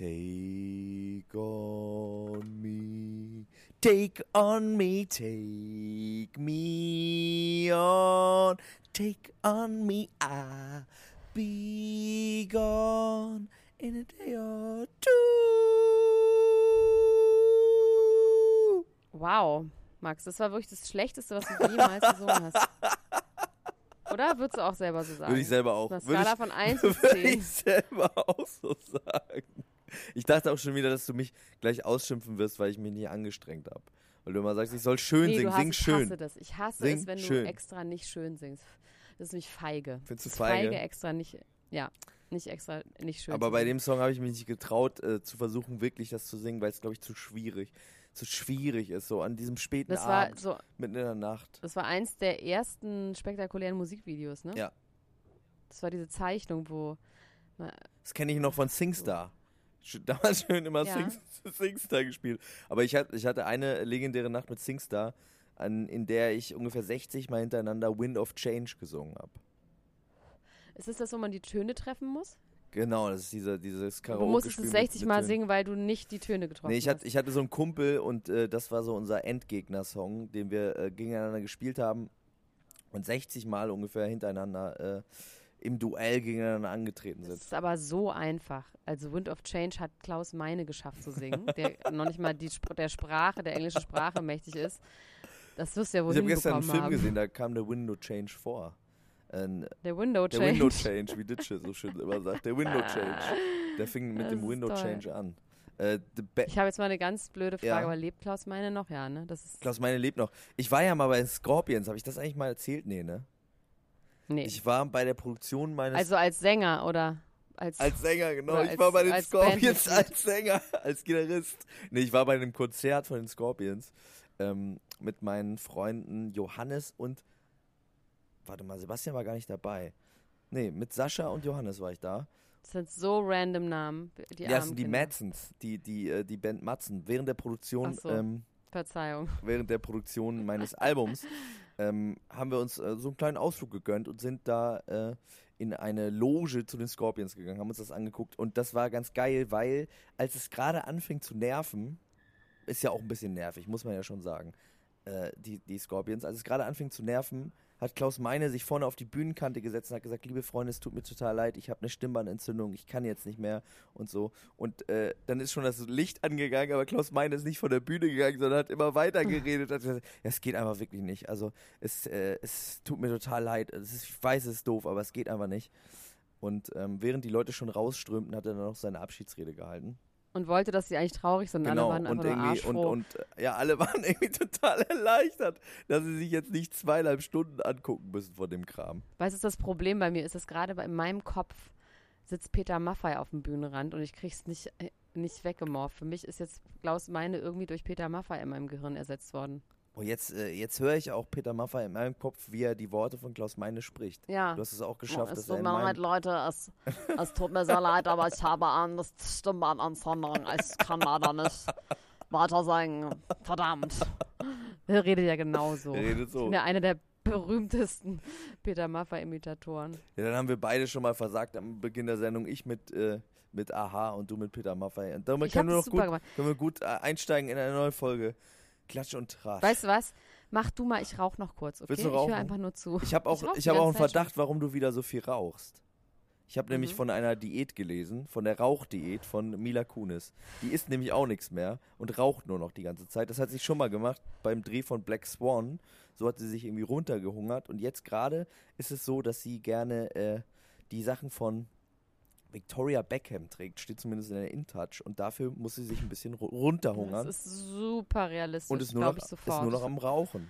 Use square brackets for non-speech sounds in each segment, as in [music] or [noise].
Take on me, take on me, take me on, take on me, I'll be gone in a day or two. Wow, Max, das war wirklich das Schlechteste, was du jemals gesungen hast. Oder würdest du auch selber so sagen? Würde ich selber auch. Auf einer Würde Skala ich- von 1 bis [laughs] Würde 10. ich selber auch so sagen. Ich dachte auch schon wieder, dass du mich gleich ausschimpfen wirst, weil ich mich nicht angestrengt habe. Weil du immer sagst, ich soll schön Nee, singen, hast, sing ich schön. hasse das. Ich hasse Sing es, wenn schön. du extra nicht schön singst. Das ist nämlich feige. Findest du ist feige? extra nicht, ja, nicht extra nicht schön. Aber bei dem Song habe ich mich nicht getraut, äh, zu versuchen, wirklich das zu singen, weil es, glaube ich, zu schwierig, zu schwierig ist, so an diesem späten Das war Abend, so, mitten in der Nacht. das war eins der ersten spektakulären Musikvideos, ne? Ja. Das war diese Zeichnung, wo Das kenne ich noch von Singstar. [laughs] Damals schön immer Ja. Sings, Singstar gespielt. Aber ich hatte, ich hatte eine legendäre Nacht mit Singstar, an, in der ich ungefähr 60 Mal hintereinander Wind of Change gesungen habe. ist es das, wo man die Töne treffen muss? Genau, das ist dieser, dieses Karaoke. du musstest es 60 Mal singen, weil du nicht die Töne getroffen Nee, ich hast. hatte, ich hatte so einen Kumpel und äh, das war so unser Endgegner-Song, den wir äh, gegeneinander gespielt haben und 60 Mal ungefähr hintereinander äh, im Duell gegeneinander angetreten Das sind. ist aber so einfach. Also Wind of Change hat Klaus Meine geschafft zu singen, der [laughs] noch nicht mal die, der Sprache, der englischen Sprache mächtig ist. Das wirst du ja wohl Ich habe gestern einen Film haben. gesehen, da kam der Window Change vor. Äh, Der Window Der Change. Window Change, wie Ditsche so schön immer sagt. Der Window Change. Der fing mit Das dem Window toll. Change an. Äh, Ich habe jetzt mal eine ganz blöde Frage, Ja. aber lebt Klaus Meine noch? Ja, ne? Das ist. Klaus Meine lebt noch. Ich war ja mal bei Scorpions. Habe ich das eigentlich mal erzählt? Nee, ne? Nee. Ich war bei der Produktion meines. also als Sänger oder als. als Sänger, genau. Ich als- war bei den als Scorpions als Sänger, als Gitarrist. Nee, ich war bei einem Konzert von den Scorpions ähm, mit meinen Freunden Johannes und. Warte mal, Sebastian war gar nicht dabei. Nee, mit Sascha und Johannes war ich da. das sind so random Namen. Die ja, das sind die. Madsons, die, die, äh, die Band Matzen. Während der Produktion, so. ähm, Verzeihung. während der Produktion meines Albums [laughs] ähm, haben wir uns äh, so einen kleinen Ausflug gegönnt und sind da äh, in eine Loge zu den Scorpions gegangen, haben uns das angeguckt und das war ganz geil, weil als es gerade anfing zu nerven, ist ja auch ein bisschen nervig, muss man ja schon sagen, äh, die, die Scorpions, als es gerade anfing zu nerven, hat Klaus Meine sich vorne auf die Bühnenkante gesetzt und hat gesagt, liebe Freunde, es tut mir total leid, ich habe eine Stimmbandentzündung, ich kann jetzt nicht mehr und so. Und äh, dann ist schon das Licht angegangen, aber Klaus Meine ist nicht von der Bühne gegangen, sondern hat immer weiter geredet. Hat gesagt, ja, es geht einfach wirklich nicht. Also es, äh, es tut mir total leid. Ist, ich weiß, es ist doof, aber es geht einfach nicht. Und ähm, während die Leute schon rausströmten, hat er dann noch seine Abschiedsrede gehalten. Und wollte, dass sie eigentlich traurig sind. Genau, Alle waren und irgendwie, und, arschfroh. und äh, ja, alle [laughs] waren irgendwie total erleichtert, dass sie sich jetzt nicht zweieinhalb Stunden angucken müssen von dem Kram. Weißt du, das Problem bei mir ist, dass gerade bei- in meinem Kopf sitzt Peter Maffay auf dem Bühnenrand und ich krieg's nicht, äh, nicht weggemorft. Für mich ist jetzt Klaus Meine irgendwie durch Peter Maffay in meinem Gehirn ersetzt worden. Und jetzt, äh, jetzt höre ich auch Peter Maffay in meinem Kopf, wie er die Worte von Klaus Meine spricht. Ja. Du hast es auch geschafft, es dass er tut mir leid, Leute, es, es tut mir sehr [laughs] leid, aber ich habe eine Stimmbandentzündung. Ich kann leider nicht weiter singen. Verdammt. Er redet ja genauso. Er redet Ich so. bin ja einer der berühmtesten Peter Maffay-Imitatoren. Ja, dann haben wir beide schon mal versagt am Beginn der Sendung. Ich mit, äh, mit Aha und du mit Peter Maffay. Und damit Ich können wir, noch gut, gemacht. können wir gut äh, einsteigen in eine neue Folge. Klatsch und Tratsch. Weißt du was? Mach du mal, ich rauche noch kurz, okay? Willst du Ich rauchen? höre einfach nur zu. Ich habe auch, rauch ich die hab auch einen Zeit schon. Verdacht, warum du wieder so viel rauchst. Ich habe nämlich Mhm. von einer Diät gelesen, von der Rauchdiät von Mila Kunis. Die isst nämlich auch nichts mehr und raucht nur noch die ganze Zeit. Das hat sie schon mal gemacht beim Dreh von Black Swan. So hat sie sich irgendwie runtergehungert. Und jetzt gerade ist es so, dass sie gerne äh, die Sachen von Victoria Beckham trägt. Steht zumindest in der InTouch. Und dafür muss sie sich ein bisschen ru- runterhungern. Das ist super realistisch, und ist nur, noch, ich ist sofort. nur noch am Rauchen.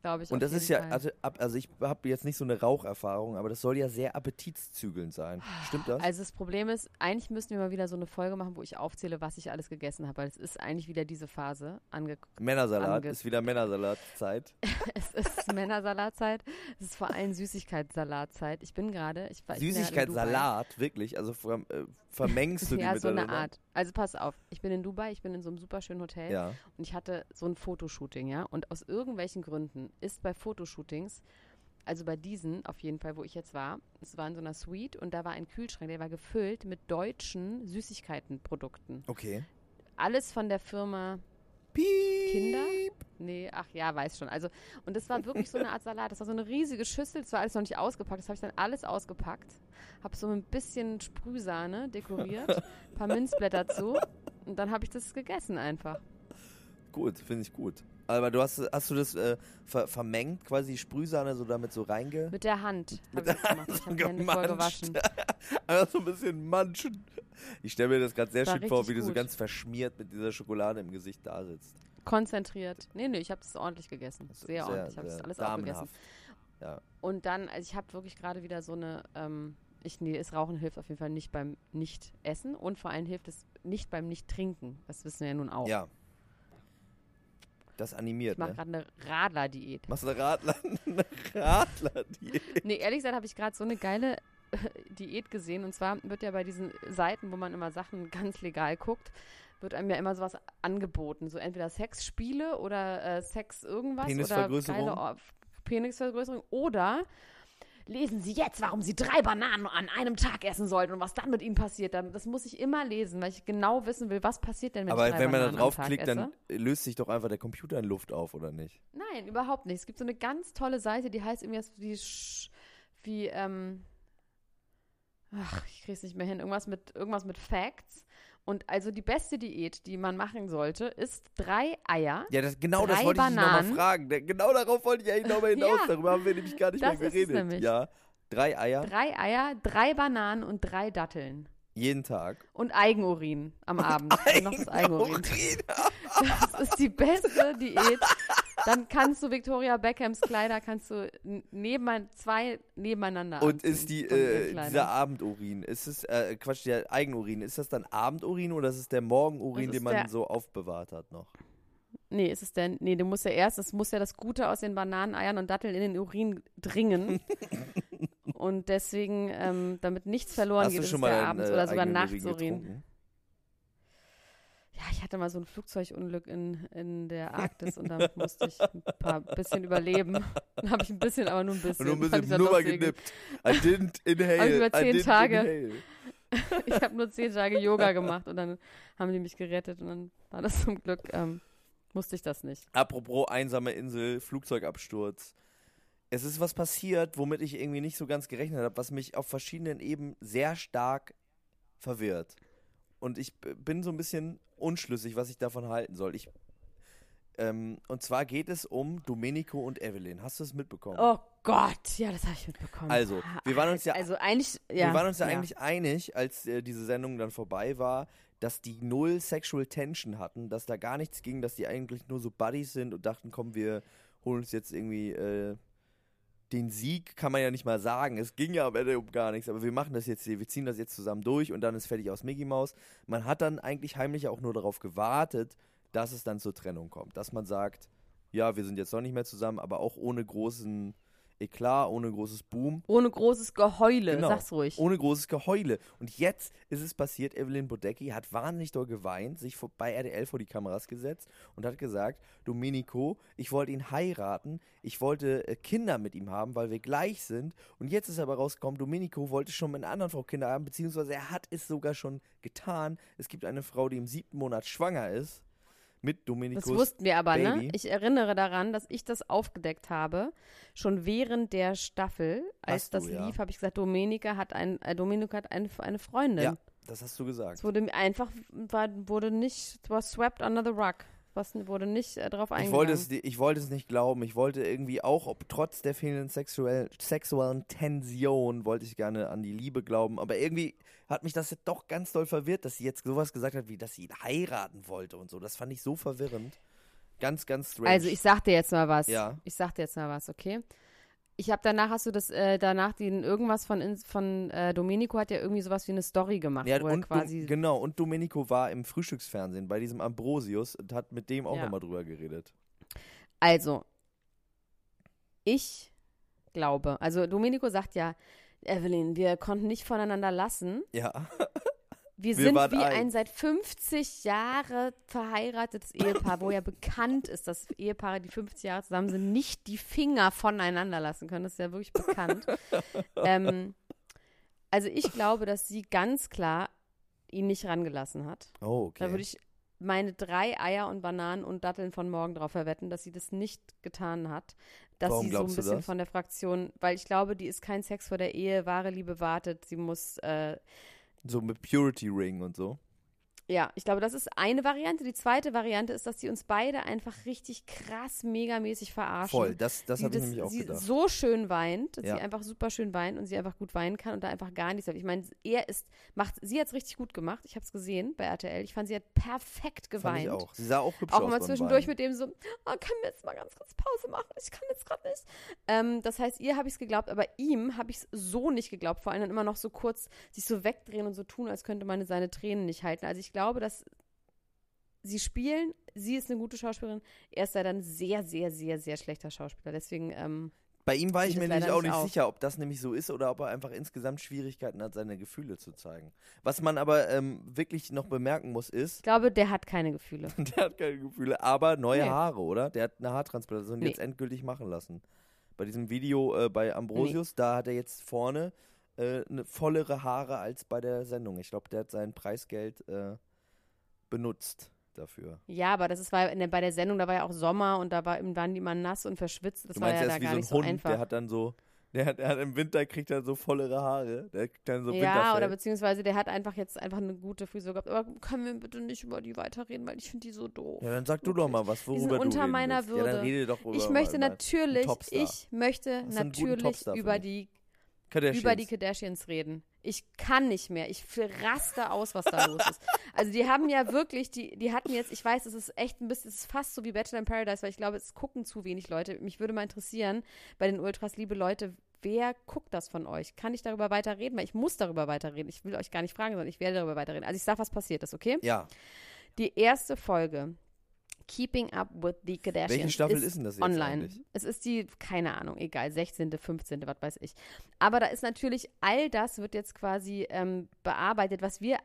Glaube ich. Und das ist ja, also, ab, also ich habe jetzt nicht so eine Raucherfahrung, aber das soll ja sehr appetitzügelnd sein. Stimmt das? Also das Problem ist, eigentlich müssten wir mal wieder so eine Folge machen, wo ich aufzähle, was ich alles gegessen habe, weil es ist eigentlich wieder diese Phase ange Männersalat ange- ist wieder Männersalatzeit. [laughs] Es ist Männersalatzeit, es ist vor allem Süßigkeitssalatzeit. Ich bin gerade, ich war. Süßigkeitssalat, wirklich? Also ver, äh, vermengst du die Ja, so eine miteinander? Art. Also pass auf, ich bin in Dubai, ich bin in so einem super schönen Hotel Ja. und ich hatte so ein Fotoshooting, ja. Und aus irgendwelchen Gründen ist bei Fotoshootings, also bei diesen auf jeden Fall, wo ich jetzt war, es war in so einer Suite und da war ein Kühlschrank, der war gefüllt mit deutschen Süßigkeitenprodukten. Okay. Alles von der Firma Piep. Kinder? Nee, ach ja, weiß schon. Also, und das war wirklich so eine Art Salat. Das war so eine riesige Schüssel, das war alles noch nicht ausgepackt. Das habe ich dann alles ausgepackt. Habe so ein bisschen Sprühsahne dekoriert, ein paar Minzblätter zu. Und dann habe ich das gegessen einfach. Gut, finde ich gut. Aber du hast, hast du das äh, ver, vermengt, quasi die Sprühsahne so damit so reinge... Mit der Hand ich das gemacht. Ich habe die Hände voll gewaschen. [laughs] Einfach so ein bisschen manchen. Ich stelle mir das gerade sehr War schön vor, wie du so gut. ganz verschmiert mit dieser Schokolade im Gesicht da sitzt. Konzentriert. Nee, nee, ich habe das ordentlich gegessen. Ist Sehr, ordentlich. Ich habe das sehr alles aufgegessen. damenhaft. Ja. Und dann, also ich habe wirklich gerade wieder so eine, ähm, ich, nee, das Rauchen hilft auf jeden Fall nicht beim Nicht-Essen und vor allem hilft es nicht beim Nicht-Trinken. Das wissen wir ja nun auch. ja. Das animiert, Ich mache ne? gerade eine Radler-Diät. Machst du eine Radler, [laughs] eine Radler-Diät? Nee, ehrlich gesagt habe ich gerade so eine geile äh, Diät gesehen. Und zwar wird ja bei diesen Seiten, wo man immer Sachen [laughs] ganz legal guckt, wird einem ja immer sowas angeboten. So entweder Sexspiele oder äh, Sex irgendwas. Penisvergrößerung. Oder geile Penisvergrößerung. Oder lesen Sie jetzt, warum Sie drei Bananen an einem Tag essen sollten und was dann mit Ihnen passiert. Das muss ich immer lesen, weil ich genau wissen will, was passiert denn, wenn Aber drei wenn man da Bananen draufklickt, dann löst sich doch einfach der Computer in Luft auf, oder nicht? Nein, überhaupt nicht. Es gibt so eine ganz tolle Seite, die heißt irgendwie wie, wie ähm, ach, ich krieg's nicht mehr hin, irgendwas mit, irgendwas mit Facts. Und also die beste Diät, die man machen sollte, ist drei Eier. Ja, das, genau das wollte ich dich nochmal Bananen. fragen. Da- Genau darauf wollte ich eigentlich nochmal [laughs] hinaus. Ja. Darüber haben wir nämlich gar nicht mehr geredet. Ja, drei Eier Drei Eier, drei Bananen und drei Datteln. jeden Tag. Und Eigenurin am Abend. Und noch das Eigenurin. Urin. [laughs] Das ist die beste Diät. Dann kannst du Victoria Beckhams Kleider kannst du neben, zwei nebeneinander Und ist die, äh, dieser Abendurin, ist es, äh, Quatsch, der Eigenurin, ist das dann Abendurin oder ist es der Morgenurin, den man so aufbewahrt hat noch? Nee, ist es denn? Nee, du musst ja erst, es muss ja das Gute aus den Bananen, Eiern und Datteln in den Urin dringen. [laughs] und deswegen, ähm, damit nichts verloren Hast geht, ist es einen, abends äh, oder sogar eigenen nachts Urin? Ja, ich hatte mal so ein Flugzeugunglück in, in der Arktis und da musste ich ein paar bisschen überleben. Dann habe ich ein bisschen, aber nur ein bisschen. Und nur ein bisschen nur mal genippt. I didn't inhale. Hab ich über I zehn Tage. inhale. [laughs] Ich habe nur zehn Tage Yoga gemacht und dann haben die mich gerettet und dann war das zum Glück, ähm, musste ich das nicht. Apropos einsame Insel, Flugzeugabsturz. Es ist was passiert, womit ich irgendwie nicht so ganz gerechnet habe, was mich auf verschiedenen Ebenen sehr stark verwirrt. Und ich bin so ein bisschen unschlüssig, was ich davon halten soll. Ich, ähm, und zwar geht es um Domenico und Evelyn. Hast du es mitbekommen? Oh Gott, ja, das habe ich mitbekommen. Also, wir waren uns ja- Also eigentlich, ja. Wir waren uns ja, eigentlich einig, als äh, diese Sendung dann vorbei war, dass die null Sexual Tension hatten, dass da gar nichts ging, dass die eigentlich nur so Buddies sind und dachten, komm, wir holen uns jetzt irgendwie äh, den Sieg, kann man ja nicht mal sagen. Es ging ja am Ende um gar nichts, aber wir machen das jetzt, wir ziehen das jetzt zusammen durch und dann ist fertig aus Mickey Mouse. Man hat dann eigentlich heimlich auch nur darauf gewartet, dass es dann zur Trennung kommt. Dass man sagt, ja, wir sind jetzt noch nicht mehr zusammen, aber auch ohne großen Eklat, ohne großes Boom. Ohne großes Geheule, Genau. sag's ruhig. Ohne großes Geheule. Und jetzt ist es passiert, Evelyn Bodecki hat wahnsinnig doll geweint, sich vor, bei RTL vor die Kameras gesetzt und hat gesagt, Domenico, ich wollte ihn heiraten, ich wollte äh, Kinder mit ihm haben, weil wir gleich sind. Und jetzt ist aber rausgekommen, Domenico wollte schon mit einer anderen Frau Kinder haben, beziehungsweise er hat es sogar schon getan. Es gibt eine Frau, die im siebten Monat schwanger ist mit Dominikus Das wussten wir aber, Baby. ne? Ich erinnere daran, dass ich das aufgedeckt habe, schon während der Staffel, als du, das ja. lief, habe ich gesagt, Domenica hat ein, äh, Domenico hat eine, eine Freundin. Ja, das hast du gesagt. Es wurde mir einfach, war, wurde nicht, es war swept under the rug. Was wurde nicht äh, drauf Ich eingegangen. wollte, es, ich wollte es nicht glauben. Ich wollte irgendwie auch, ob trotz der fehlenden sexuell, sexuellen Tension, wollte ich gerne an die Liebe glauben. Aber irgendwie hat mich das jetzt doch ganz doll verwirrt, dass sie jetzt sowas gesagt hat, wie dass sie ihn heiraten wollte und so. Das fand ich so verwirrend. Ganz, ganz strange. Also ich sag dir jetzt mal was. Ja. Ich sag dir jetzt mal was, okay? Ich habe danach hast du das äh, danach den irgendwas von von äh, Domenico hat ja irgendwie sowas wie eine Story gemacht, ja, wo und quasi Dom- genau, und Domenico war im Frühstücksfernsehen bei diesem Ambrosius und hat mit dem auch Ja. nochmal drüber geredet. Also, ich glaube, also Domenico sagt ja, Evelyn, wir konnten nicht voneinander lassen. Ja. [laughs] Wir, Wir sind wie eins. ein seit 50 Jahre verheiratetes Ehepaar, wo ja bekannt ist, dass Ehepaare, die 50 Jahre zusammen sind, nicht die Finger voneinander lassen können. Das ist ja wirklich bekannt. [laughs] ähm, also ich glaube, dass sie ganz klar ihn nicht rangelassen hat. Oh, okay. Da würde ich meine drei Eier und Bananen und Datteln von morgen drauf verwetten, dass sie das nicht getan hat. Dass Warum sie so ein bisschen das? von der Fraktion, weil ich glaube, die ist kein Sex vor der Ehe, wahre Liebe wartet. Sie muss, äh, so mit Purity Ring und so. Ja, ich glaube, das ist eine Variante. Die zweite Variante ist, dass sie uns beide einfach richtig krass, megamäßig verarschen. Voll, das, das sie habe ich nämlich auch sie gedacht. so schön weint, dass Ja. sie einfach super schön weint und sie einfach gut weinen kann und da einfach gar nichts hat. Ich meine, er ist, macht, sie hat es richtig gut gemacht. Ich habe es gesehen bei RTL. Ich fand, sie hat perfekt Fand geweint. ich auch. Sie sah auch hübsch Auch aus mal beim zwischendurch Weinen. mit dem so, oh, können wir jetzt mal ganz kurz Pause machen? Ich kann jetzt gerade nicht. Ähm, das heißt, ihr habe ich es geglaubt, aber ihm habe ich es so nicht geglaubt. Vor allem dann immer noch so kurz sich so wegdrehen und so tun, als könnte man seine Tränen nicht halten. Also ich glaube, dass sie spielen, sie ist eine gute Schauspielerin, er ist leider ein sehr, sehr, sehr, sehr schlechter Schauspieler. Deswegen, ähm, Bei ihm war ich mir nämlich auch nicht aus. sicher, ob das nämlich so ist oder ob er einfach insgesamt Schwierigkeiten hat, seine Gefühle zu zeigen. Was man aber ähm, wirklich noch bemerken muss, ist, ich glaube, der hat keine Gefühle. [laughs] der hat keine Gefühle, aber neue Nee. Haare, oder? Der hat eine Haartransplantation Nee. jetzt endgültig machen lassen. Bei diesem Video äh, bei Ambrosius, da hat er jetzt vorne äh, eine vollere Haare als bei der Sendung. Ich glaube, der hat sein Preisgeld äh, benutzt dafür. Ja, aber das ist, war in der, bei der Sendung, da war ja auch Sommer und da war, waren die immer nass und verschwitzt. Das du war meinst, ja er da wie gar so ein nicht Hund, so einfach. der hat dann so, der hat, der hat im Winter kriegt er so vollere Haare. Der kriegt dann so ja, oder beziehungsweise der hat einfach jetzt einfach eine gute Frisur gehabt. Aber können wir bitte nicht über die weiterreden, weil ich finde die so doof. Ja, dann sag du doch mal was, Die worüber sind du unter meiner. Ja, Würde. über Ich möchte natürlich, ich möchte natürlich über die. Über die Kardashians reden. Ich kann nicht mehr. Ich raste aus, was da los ist. [laughs] Also die haben ja wirklich, die, die hatten jetzt, ich weiß, es ist echt ein bisschen, es ist fast so wie Bachelor in Paradise, weil ich glaube, es gucken zu wenig Leute. Mich würde mal interessieren, bei den Ultras, liebe Leute, wer guckt das von euch? Kann ich darüber weiter reden? Weil ich muss darüber weiterreden. Ich will euch gar nicht fragen, sondern ich werde darüber weiterreden. Also ich sag, was passiert ist, okay? Ja, Die erste Folge, Keeping Up with the Kardashians. welche Staffel ist ist denn das jetzt online. eigentlich? Es ist die, keine Ahnung, egal, 16., 15., was weiß ich. Aber da ist natürlich, all das wird jetzt quasi ähm, bearbeitet, was wir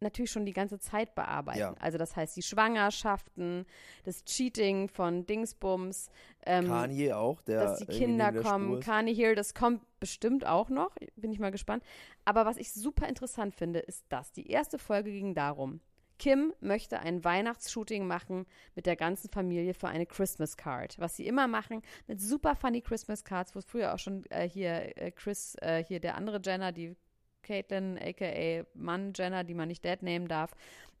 natürlich schon die ganze Zeit bearbeiten. Ja. Also das heißt, die Schwangerschaften, das Cheating von Dingsbums, ähm, Kanye auch, der dass die Kinder kommen. Kanye hier, das kommt bestimmt auch noch, bin ich mal gespannt. Aber was ich super interessant finde, ist das. Die erste Folge ging darum, Kim möchte ein Weihnachtsshooting machen mit der ganzen Familie für eine Christmas Card. Was sie immer machen, mit super funny Christmas Cards, wo früher auch schon äh, hier äh, Chris, äh, hier der andere Jenner, die Caitlyn, aka Mann Jenner, die man nicht Dad nehmen darf,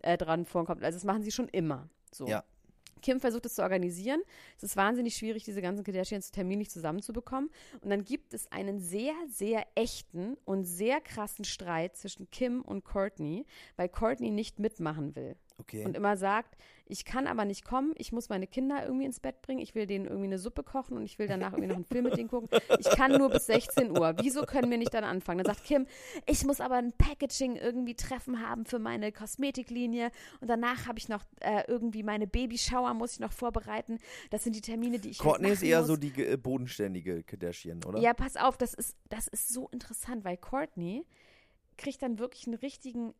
äh, dran vorkommt. Also das machen sie schon immer. So. Ja. Kim versucht es zu organisieren. Es ist wahnsinnig schwierig, diese ganzen Kardashians terminlich zusammenzubekommen. Und dann gibt es einen sehr, sehr echten und sehr krassen Streit zwischen Kim und Courtney, weil Courtney nicht mitmachen will. Okay. Und immer sagt, ich kann aber nicht kommen, ich muss meine Kinder irgendwie ins Bett bringen, ich will denen irgendwie eine Suppe kochen und ich will danach irgendwie noch einen Film mit denen gucken. Ich kann nur bis 16 Uhr. Wieso können wir nicht dann anfangen? Dann sagt Kim, ich muss aber ein Packaging irgendwie treffen haben für meine Kosmetiklinie und danach habe ich noch äh, irgendwie meine Babyshower muss ich noch vorbereiten. Das sind die Termine, die ich halt Courtney ist eher muss. so die äh, bodenständige Kardashian, oder? Ja, pass auf, das ist, das ist so interessant, weil Courtney kriegt dann wirklich einen richtigen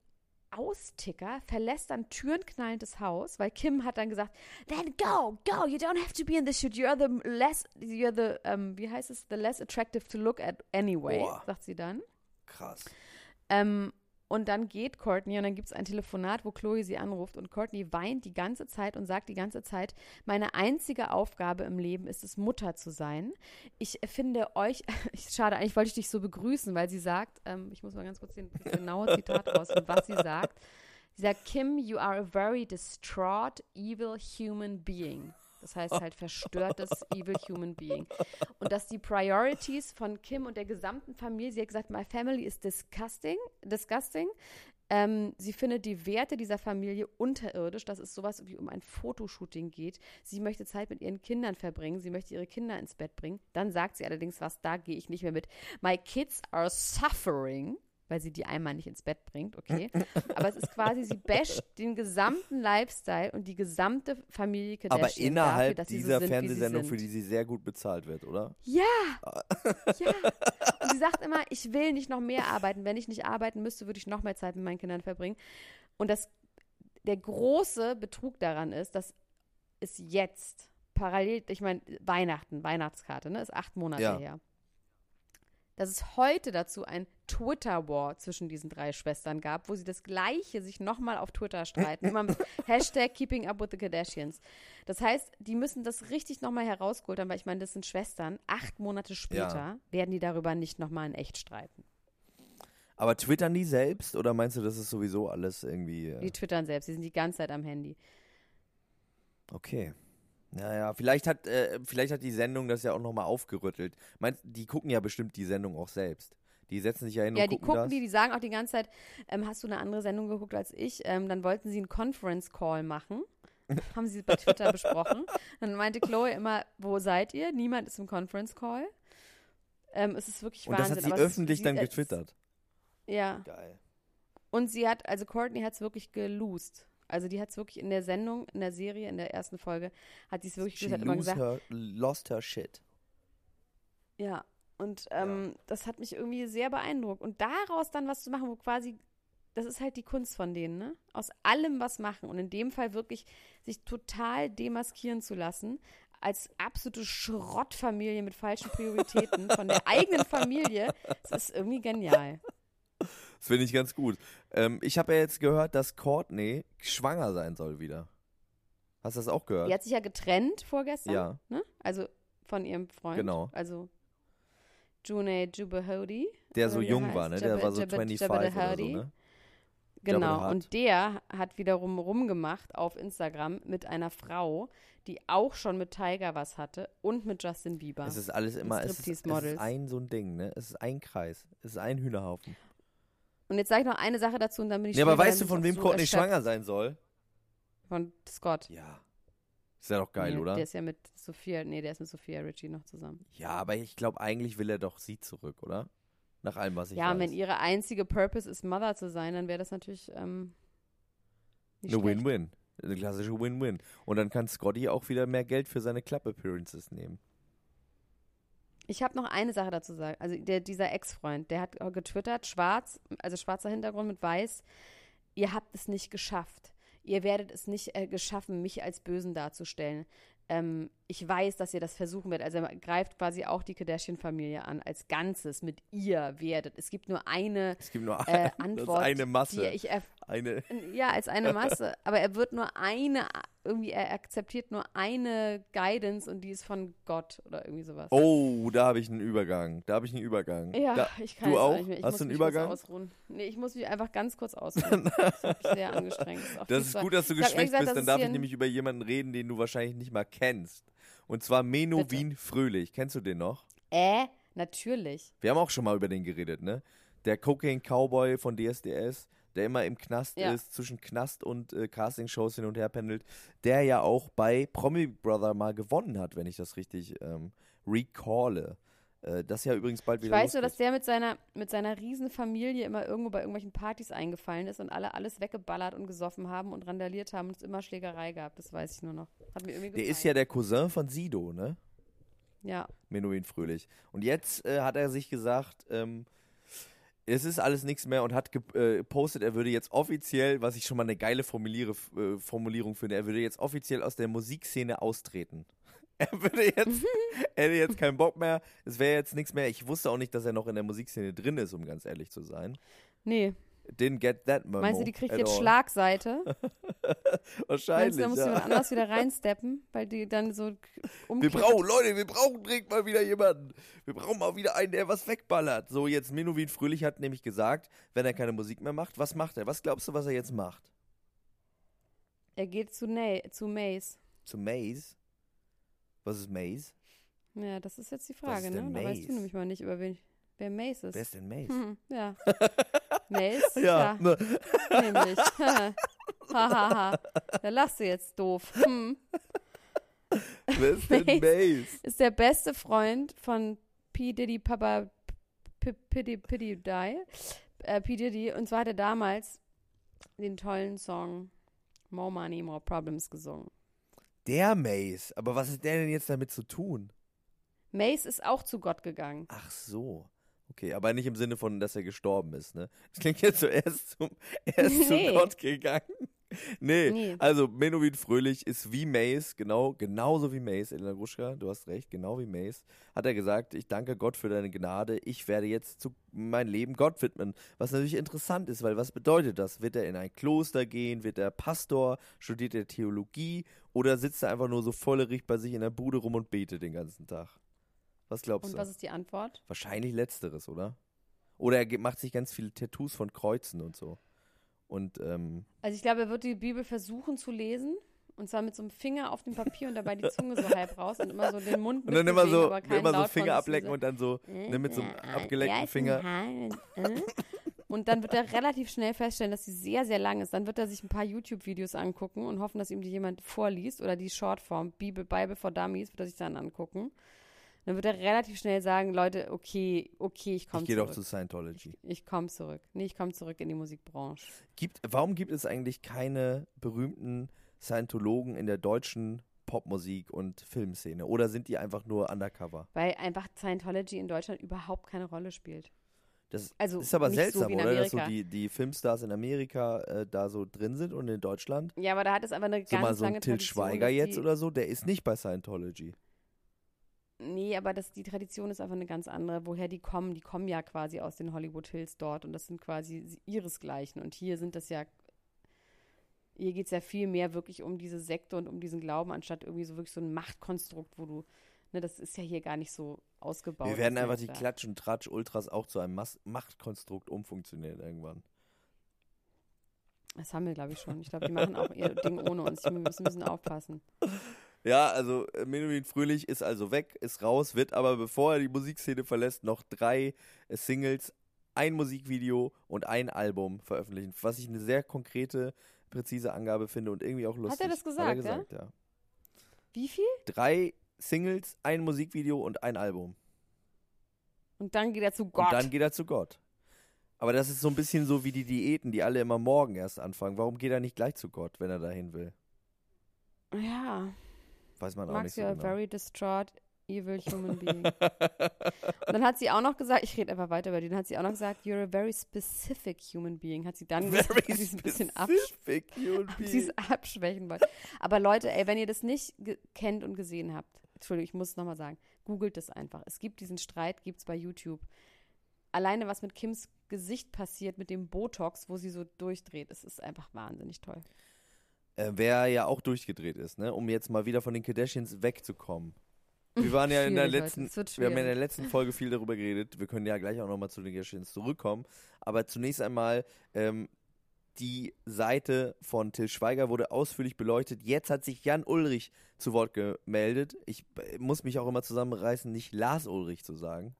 Austicker, verlässt dann türenknallend das Haus, weil Kim hat dann gesagt, then go, go, you don't have to be in this shoot, you're the less, you're the, ähm, wie heißt es, the less attractive to look at anyway, Boah. sagt sie dann. Krass. Ähm, Und dann geht Courtney und dann gibt es ein Telefonat, wo Chloe sie anruft und Courtney weint die ganze Zeit und sagt die ganze Zeit, meine einzige Aufgabe im Leben ist es, Mutter zu sein. Ich finde euch, [laughs] schade, eigentlich wollte ich dich so begrüßen, weil sie sagt, ähm, ich muss mal ganz kurz den, das genaue Zitat rausfinden, was sie sagt. Sie sagt, Kim, you are a very distraught, evil human being. Das heißt halt verstörtes [laughs] Evil Human Being. Und dass die Priorities von Kim und der gesamten Familie, sie hat gesagt, my family is disgusting, disgusting. Ähm, sie findet die Werte dieser Familie unterirdisch, dass es sowas wie um ein Fotoshooting geht. Sie möchte Zeit mit ihren Kindern verbringen, sie möchte ihre Kinder ins Bett bringen. Dann sagt sie allerdings was, da gehe ich nicht mehr mit. My kids are suffering weil sie die einmal nicht ins Bett bringt, okay. Aber es ist quasi, sie basht den gesamten Lifestyle und die gesamte Familie Kardashian Aber innerhalb dafür, dieser so sind, Fernsehsendung, für die sie sehr gut bezahlt wird, oder? Ja! [laughs] ja! Und sie sagt immer, ich will nicht noch mehr arbeiten. Wenn ich nicht arbeiten müsste, würde ich noch mehr Zeit mit meinen Kindern verbringen. Und das, der große Betrug daran ist, dass es jetzt parallel, ich meine, Weihnachten, Weihnachtskarte, ne, ist acht Monate Ja. her dass es heute dazu ein Twitter-War zwischen diesen drei Schwestern gab, wo sie das Gleiche sich nochmal auf Twitter streiten. Immer mit [laughs] Hashtag Keeping Up with the Kardashians. Das heißt, die müssen das richtig nochmal herausgeholt haben, weil ich meine, das sind Schwestern. Acht Monate später Ja. werden die darüber nicht nochmal in echt streiten. Aber twittern die selbst oder meinst du, das ist sowieso alles irgendwie. Die Äh, twittern selbst, die sind die ganze Zeit am Handy. okay. Naja, vielleicht hat, äh, vielleicht hat die Sendung das ja auch nochmal aufgerüttelt. Meinst die gucken ja bestimmt die Sendung auch selbst. Die setzen sich ja hin Ja, und die gucken, gucken das. die, die sagen auch die ganze Zeit, ähm, hast du eine andere Sendung geguckt als ich? Ähm, dann wollten sie einen Conference Call machen. [laughs] Haben sie bei Twitter besprochen. Dann meinte Chloe immer, wo seid ihr? Niemand ist im Conference Call. Ähm, es ist wirklich und das Wahnsinn. hat sie aber es ist- öffentlich sie- dann es- getwittert. Ja. Geil. Und sie hat, also Courtney hat es wirklich gelost. Also die hat es wirklich in der Sendung, in der Serie, in der ersten Folge, hat sie es wirklich She hat immer gesagt, her, lost her shit. Ja, und ähm, das hat mich irgendwie sehr beeindruckt. Und daraus dann was zu machen, wo quasi, das ist halt die Kunst von denen, ne? Aus allem was machen und in dem Fall wirklich sich total demaskieren zu lassen, als absolute Schrottfamilie mit falschen Prioritäten von der eigenen Familie, [laughs] das ist irgendwie genial. Das finde ich ganz gut. Ähm, ich habe ja jetzt gehört, dass Courtney schwanger sein soll wieder. Hast du das auch gehört? Die hat sich ja getrennt vorgestern, Ja. ne? Also von ihrem Freund. Genau. Also June Jubahodi. Der so jung heißt. war, ne? Der Jabba- war so Jabba- 25 Jabba the oder so, ne? Genau, und der hat wiederum rumgemacht auf Instagram mit einer Frau, die auch schon mit Tiger was hatte und mit Justin Bieber. Es ist alles immer, es ist, es ist ein so ein Ding, ne? Es ist ein Kreis. Es ist ein Hühnerhaufen. Und jetzt sage ich noch eine Sache dazu und dann bin ich Ja, aber weißt du, von wem Courtney schwanger sein soll? Von Scott. Ja. Ist ja doch geil, nee, oder? Der ist ja mit Sophia, nee, der ist mit Sophia Richie noch zusammen. Ja, aber ich glaube, eigentlich will er doch sie zurück, oder? Nach allem, was ich ja, weiß. und wenn ihre einzige Purpose ist, Mother zu sein, dann wäre das natürlich ähm, Eine. Win-Win. Eine klassische Win-Win. Und dann kann Scotty auch wieder mehr Geld für seine Club-Appearances nehmen. Ich habe noch eine Sache dazu zu sagen. Also der, dieser Ex-Freund, der hat getwittert, schwarz, also schwarzer Hintergrund mit weiß, ihr habt es nicht geschafft. Ihr werdet es nicht äh, geschaffen, mich als Bösen darzustellen. Ähm, ich weiß, dass ihr das versuchen werdet. Also er greift quasi auch die Kardashian-Familie an, als Ganzes mit ihr werdet. Es gibt nur eine Es gibt nur äh, das ist Antwort, eine Masse. die ich eine. ja, als eine [laughs] Masse. Aber er wird nur eine, irgendwie, er akzeptiert nur eine Guidance und die ist von Gott oder irgendwie sowas. Oh, da habe ich einen Übergang. Da habe ich einen Übergang. Ja, da, ich kann Du auch? nicht mehr. Ich Hast muss du einen mich Übergang? Ausruhen. Nee, ich muss mich einfach ganz kurz ausruhen. [laughs] das ist sehr angestrengt. ist Das viel ist gut, dass du geschwächt gesagt, bist, das dann darf ich ein- nämlich über jemanden reden, den du wahrscheinlich nicht mal kennst. Und zwar Meno Bitte. Wien Fröhlich. Kennst du den noch? Äh, natürlich. Wir haben auch schon mal über den geredet, ne? Der Cocaine Cowboy von DSDS, der immer im Knast Ja. ist, zwischen Knast und äh, Castingshows hin und her pendelt, der ja auch bei Promi Brother mal gewonnen hat, wenn ich das richtig ähm, recalle. Äh, das ja übrigens bald Ich wieder weiß nur, dass der mit seiner, mit seiner riesen Familie immer irgendwo bei irgendwelchen Partys eingefallen ist und alle alles weggeballert und gesoffen haben und randaliert haben und es immer Schlägerei gab. Das weiß ich nur noch. Hat mir irgendwie Der ist ja der Cousin von Sido, ne? Ja. Menuhin Fröhlich. Und jetzt äh, hat er sich gesagt, ähm, es ist alles nichts mehr und hat gepostet, er würde jetzt offiziell, was ich schon mal eine geile äh, Formulierung finde, er würde jetzt offiziell aus der Musikszene austreten. Er würde jetzt, [laughs] hätte jetzt keinen Bock mehr, es wäre jetzt nichts mehr. Ich wusste auch nicht, dass er noch in der Musikszene drin ist, um ganz ehrlich zu sein. Nee. didn't get that memo. Meinst du, die kriegt jetzt all. Schlagseite? [laughs] Meinst Wahrscheinlich. du, da muss ja. jemand anders wieder reinsteppen, weil die dann so Wir umkippt? brauchen, Leute, wir brauchen dringend mal wieder jemanden. Wir brauchen mal wieder einen, der was wegballert. So, jetzt Menowin Fröhlich hat nämlich gesagt, wenn er keine Musik mehr macht, was macht er? Was glaubst du, was er jetzt macht? Er geht zu, Na zu Mace. Zu Maze? Was ist Maze? Ja, das ist jetzt die Frage, ne? denn Da weißt du nämlich mal nicht, über wen, wer Mace ist. Wer ist denn Maze? Hm, ja. [laughs] Mace? Ja, ne. nämlich. [laughs] Hahaha. da lachst du jetzt doof. Hm. Wer ist denn Maze. Maze? Ist der beste Freund von P. Diddy Papa P. Piddy Piddy Die. Äh, P. Diddy. Und zwar hat er damals den tollen Song More Money, More Problems gesungen. Der Maze. Aber was ist der denn jetzt damit zu tun? Mace ist auch zu Gott gegangen. Ach so. Okay, aber nicht im Sinne von, dass er gestorben ist, ne? Das klingt jetzt so, er ist, zum, er ist [laughs] Nee. zu Gott gegangen. [laughs] Nee, Nee. also Menowin Fröhlich ist wie Mace, genau, genauso wie Mace, Elena Gruschka, du hast recht, genau wie Mace, hat er gesagt, ich danke Gott für deine Gnade, ich werde jetzt zu mein Leben Gott widmen. Was natürlich interessant ist, weil was bedeutet das? Wird er in ein Kloster gehen, wird er Pastor, studiert er Theologie oder sitzt er einfach nur so vollerig bei sich in der Bude rum und betet den ganzen Tag? Was glaubst Und du? was ist die Antwort? Wahrscheinlich letzteres, oder? Oder er macht sich ganz viele Tattoos von Kreuzen und so. Und ähm, Also ich glaube, er wird die Bibel versuchen zu lesen. Und zwar mit so einem Finger auf dem Papier und dabei die Zunge so halb raus und immer so den Mund und dann immer so, immer so Finger ablecken und dann so ne, mit so einem abgeleckten Finger. Und dann wird er relativ schnell feststellen, dass sie sehr, sehr lang ist. Dann wird er sich ein paar YouTube-Videos angucken und hoffen, dass ihm die jemand vorliest oder die Shortform Bibel, Bible for Dummies wird er sich dann angucken. Dann wird er relativ schnell sagen, Leute, okay, okay, ich komme Ich gehe zurück. doch zu Scientology. ich komme zurück. Nee, ich komme zurück in die Musikbranche. Gibt, warum gibt es eigentlich keine berühmten Scientologen in der deutschen Popmusik und Filmszene? Oder sind die einfach nur undercover? Weil einfach Scientology in Deutschland überhaupt keine Rolle spielt. Das Also ist aber so seltsam, in oder? Dass so die, die Filmstars in Amerika äh, da so drin sind und in Deutschland. Ja, aber da hat es einfach eine So ganz mal so lange ein Till Tradition. Schweiger jetzt oder so, der ist nicht bei Scientology. Nee, aber das, die Tradition ist einfach eine ganz andere. Woher die kommen, die kommen ja quasi aus den Hollywood Hills dort und das sind quasi ihresgleichen. Und hier sind das ja, hier geht es ja viel mehr wirklich um diese Sekte und um diesen Glauben, anstatt irgendwie so wirklich so ein Machtkonstrukt, wo du, ne, das ist ja hier gar nicht so ausgebaut. Wir werden einfach die. Klatsch- und Tratsch-Ultras auch zu einem Mas Machtkonstrukt umfunktionieren irgendwann. Das haben wir, glaube ich, schon. Ich glaube, die machen auch ihr Ding ohne uns. Wir müssen bisschen aufpassen. [laughs] Ja, also äh, Menowin Fröhlich ist also weg, ist raus, wird aber, bevor er die Musikszene verlässt, noch drei äh, Singles, ein Musikvideo und ein Album veröffentlichen, was ich eine sehr konkrete, präzise Angabe finde und irgendwie auch lustig. er das Hat er gesagt, gesagt, ja? Wie viel? Drei Singles, ein Musikvideo und ein Album. Und dann geht er zu Gott. Und dann geht er zu Gott. Aber das ist so ein bisschen so wie die Diäten, die alle immer morgen erst anfangen. Warum geht er nicht gleich zu Gott, wenn er dahin will? ja. Weiß man auch Max, nicht so you're a genau. very distraught, evil human being. [laughs] und dann hat sie auch noch gesagt, ich rede einfach weiter über die, dann hat sie auch noch gesagt, you're a very specific human being, hat sie dann [laughs] gesagt, weil sie es ein bisschen absch [laughs] abschwächen wollte. Aber Leute, ey, wenn ihr das nicht kennt und gesehen habt, Entschuldigung, ich muss es nochmal sagen, googelt es einfach. Es gibt diesen Streit, gibt es bei YouTube. Alleine, was mit Kims Gesicht passiert, mit dem Botox, wo sie so durchdreht, es ist einfach wahnsinnig toll. Äh, wer ja auch durchgedreht ist, ne? um jetzt mal wieder von den Kardashians wegzukommen. Wir waren ja in der letzten, wir haben ja in der letzten Folge viel darüber geredet. Wir können ja gleich auch nochmal zu den Kardashians zurückkommen. Aber zunächst einmal, ähm, die Seite von Till Schweiger wurde ausführlich beleuchtet. Jetzt hat sich Jan Ulrich zu Wort gemeldet. Ich äh, muss mich auch immer zusammenreißen, nicht Lars Ulrich zu sagen.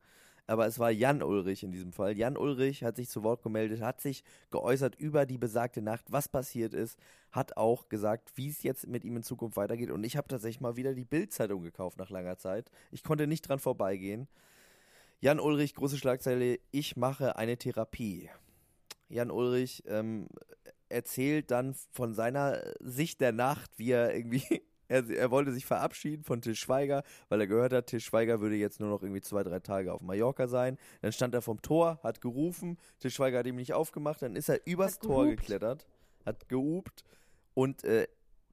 Aber es war Jan Ulrich in diesem Fall. Jan Ulrich hat sich zu Wort gemeldet, hat sich geäußert über die besagte Nacht, was passiert ist, hat auch gesagt, wie es jetzt mit ihm in Zukunft weitergeht. Und ich habe tatsächlich mal wieder die Bild-Zeitung gekauft nach langer Zeit. Ich konnte nicht dran vorbeigehen. Jan Ulrich, große Schlagzeile, ich mache eine Therapie. Jan Ulrich ähm, erzählt dann von seiner Sicht der Nacht, wie er irgendwie, er, er wollte sich verabschieden von Til Schweiger, weil er gehört hat, Til Schweiger würde jetzt nur noch irgendwie zwei, drei Tage auf Mallorca sein. Dann stand er vom Tor, hat gerufen, Til Schweiger hat ihm nicht aufgemacht, dann ist er übers Hat Tor gehupt. geklettert, hat gehupt und äh,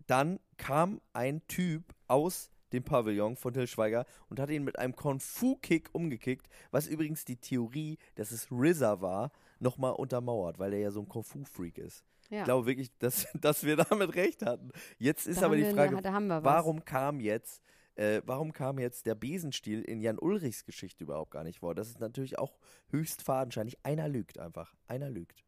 dann kam ein Typ aus den Pavillon von Till Schweiger und hat ihn mit einem Kung-Fu-Kick umgekickt, was übrigens die Theorie, dass es RZA war, nochmal untermauert, weil er ja so ein Kung-Fu-Freak ist. Ja. Ich glaube wirklich, dass, [laughs] dass wir damit recht hatten. Jetzt ist Da aber die Frage, da wir was. warum kam jetzt, äh, warum kam jetzt der Besenstiel in Jan Ulrichs Geschichte überhaupt gar nicht vor? Das ist natürlich auch höchst fadenscheinig. Einer lügt einfach. Einer lügt.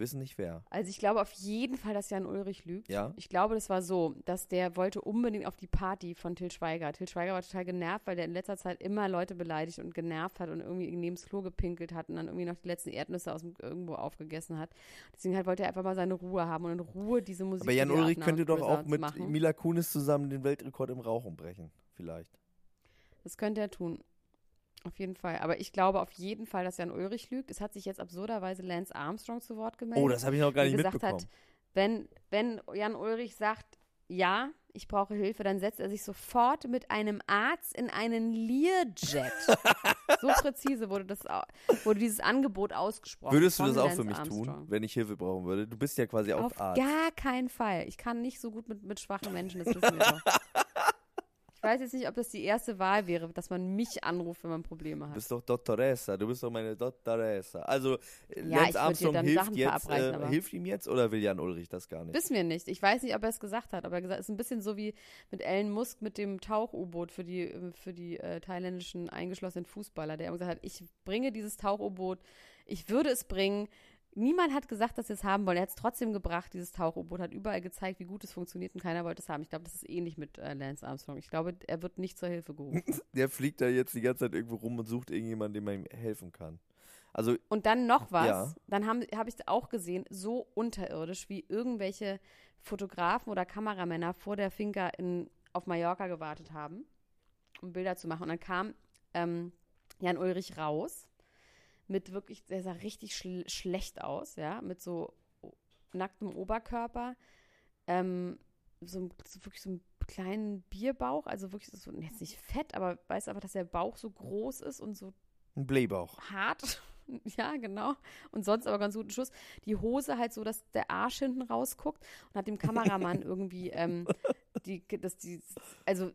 Wir wissen nicht wer. Also ich glaube auf jeden Fall, dass Jan Ulrich lügt. Ja? Ich glaube, das war so, dass der wollte unbedingt auf die Party von Till Schweiger. Till Schweiger war total genervt, weil der in letzter Zeit immer Leute beleidigt und genervt hat und irgendwie neben das Klo gepinkelt hat und dann irgendwie noch die letzten Erdnüsse aus dem, irgendwo aufgegessen hat. Deswegen halt wollte er einfach mal seine Ruhe haben und in Ruhe diese Musik. Aber Jan Ulrich könnte doch auch mit machen. Mila Kunis zusammen den Weltrekord im Rauchen brechen. Vielleicht. Das könnte er tun. Auf jeden Fall. Aber ich glaube auf jeden Fall, dass Jan Ulrich lügt. Es hat sich jetzt absurderweise Lance Armstrong zu Wort gemeldet. Oh, das habe ich noch gar nicht gesagt mitbekommen. hat, wenn, wenn Jan Ulrich sagt, ja, ich brauche Hilfe, dann setzt er sich sofort mit einem Arzt in einen Learjet. [laughs] so präzise wurde, das, wurde dieses Angebot ausgesprochen. Würdest du das auch für mich tun, Armstrong. wenn ich Hilfe brauchen würde? Du bist ja quasi auch Auf Arzt. gar keinen Fall. Ich kann nicht so gut mit, mit schwachen Menschen, das wissen wir doch. [laughs] Ich weiß jetzt nicht, ob das die erste Wahl wäre, dass man mich anruft, wenn man Probleme Du hat. bist doch Dottoressa, du bist doch meine Dottoressa. Also, äh, Ja, Lance Armstrong hilft jetzt, äh, hilft ihm jetzt oder will Jan Ulrich das gar nicht? Wissen wir nicht. Ich weiß nicht, ob er es gesagt hat, aber er hat gesagt, es ist ein bisschen so wie mit Elon Musk mit dem Tauch-U-Boot für die, für die äh, thailändischen eingeschlossenen Fußballer, der gesagt hat, ich bringe dieses Tauch-U-Boot, ich würde es bringen. Niemand hat gesagt, dass sie es haben wollen. Er hat es trotzdem gebracht, dieses Tauch-U-Boot, hat überall gezeigt, wie gut es funktioniert und keiner wollte es haben. Ich glaube, das ist ähnlich mit äh, Lance Armstrong. Ich glaube, er wird nicht zur Hilfe gerufen. [laughs] Der fliegt da jetzt die ganze Zeit irgendwo rum und sucht irgendjemanden, dem man ihm helfen kann. Also, Und dann noch was, Ja. dann habe hab ich auch gesehen, so unterirdisch, wie irgendwelche Fotografen oder Kameramänner vor der Finca in, auf Mallorca gewartet haben, um Bilder zu machen. Und dann kam ähm, Jan Ulrich raus mit wirklich, der sah richtig schl schlecht aus, ja, mit so nacktem Oberkörper, ähm, so, so wirklich so einem kleinen Bierbauch, also wirklich so, jetzt nicht fett, aber weiß einfach, dass der Bauch so groß ist und so ein Blähbauch. hart. [laughs] Ja, genau. Und sonst aber ganz guten Schuss. Die Hose halt so, dass der Arsch hinten rausguckt und hat dem Kameramann [laughs] irgendwie ähm, die, das, die, also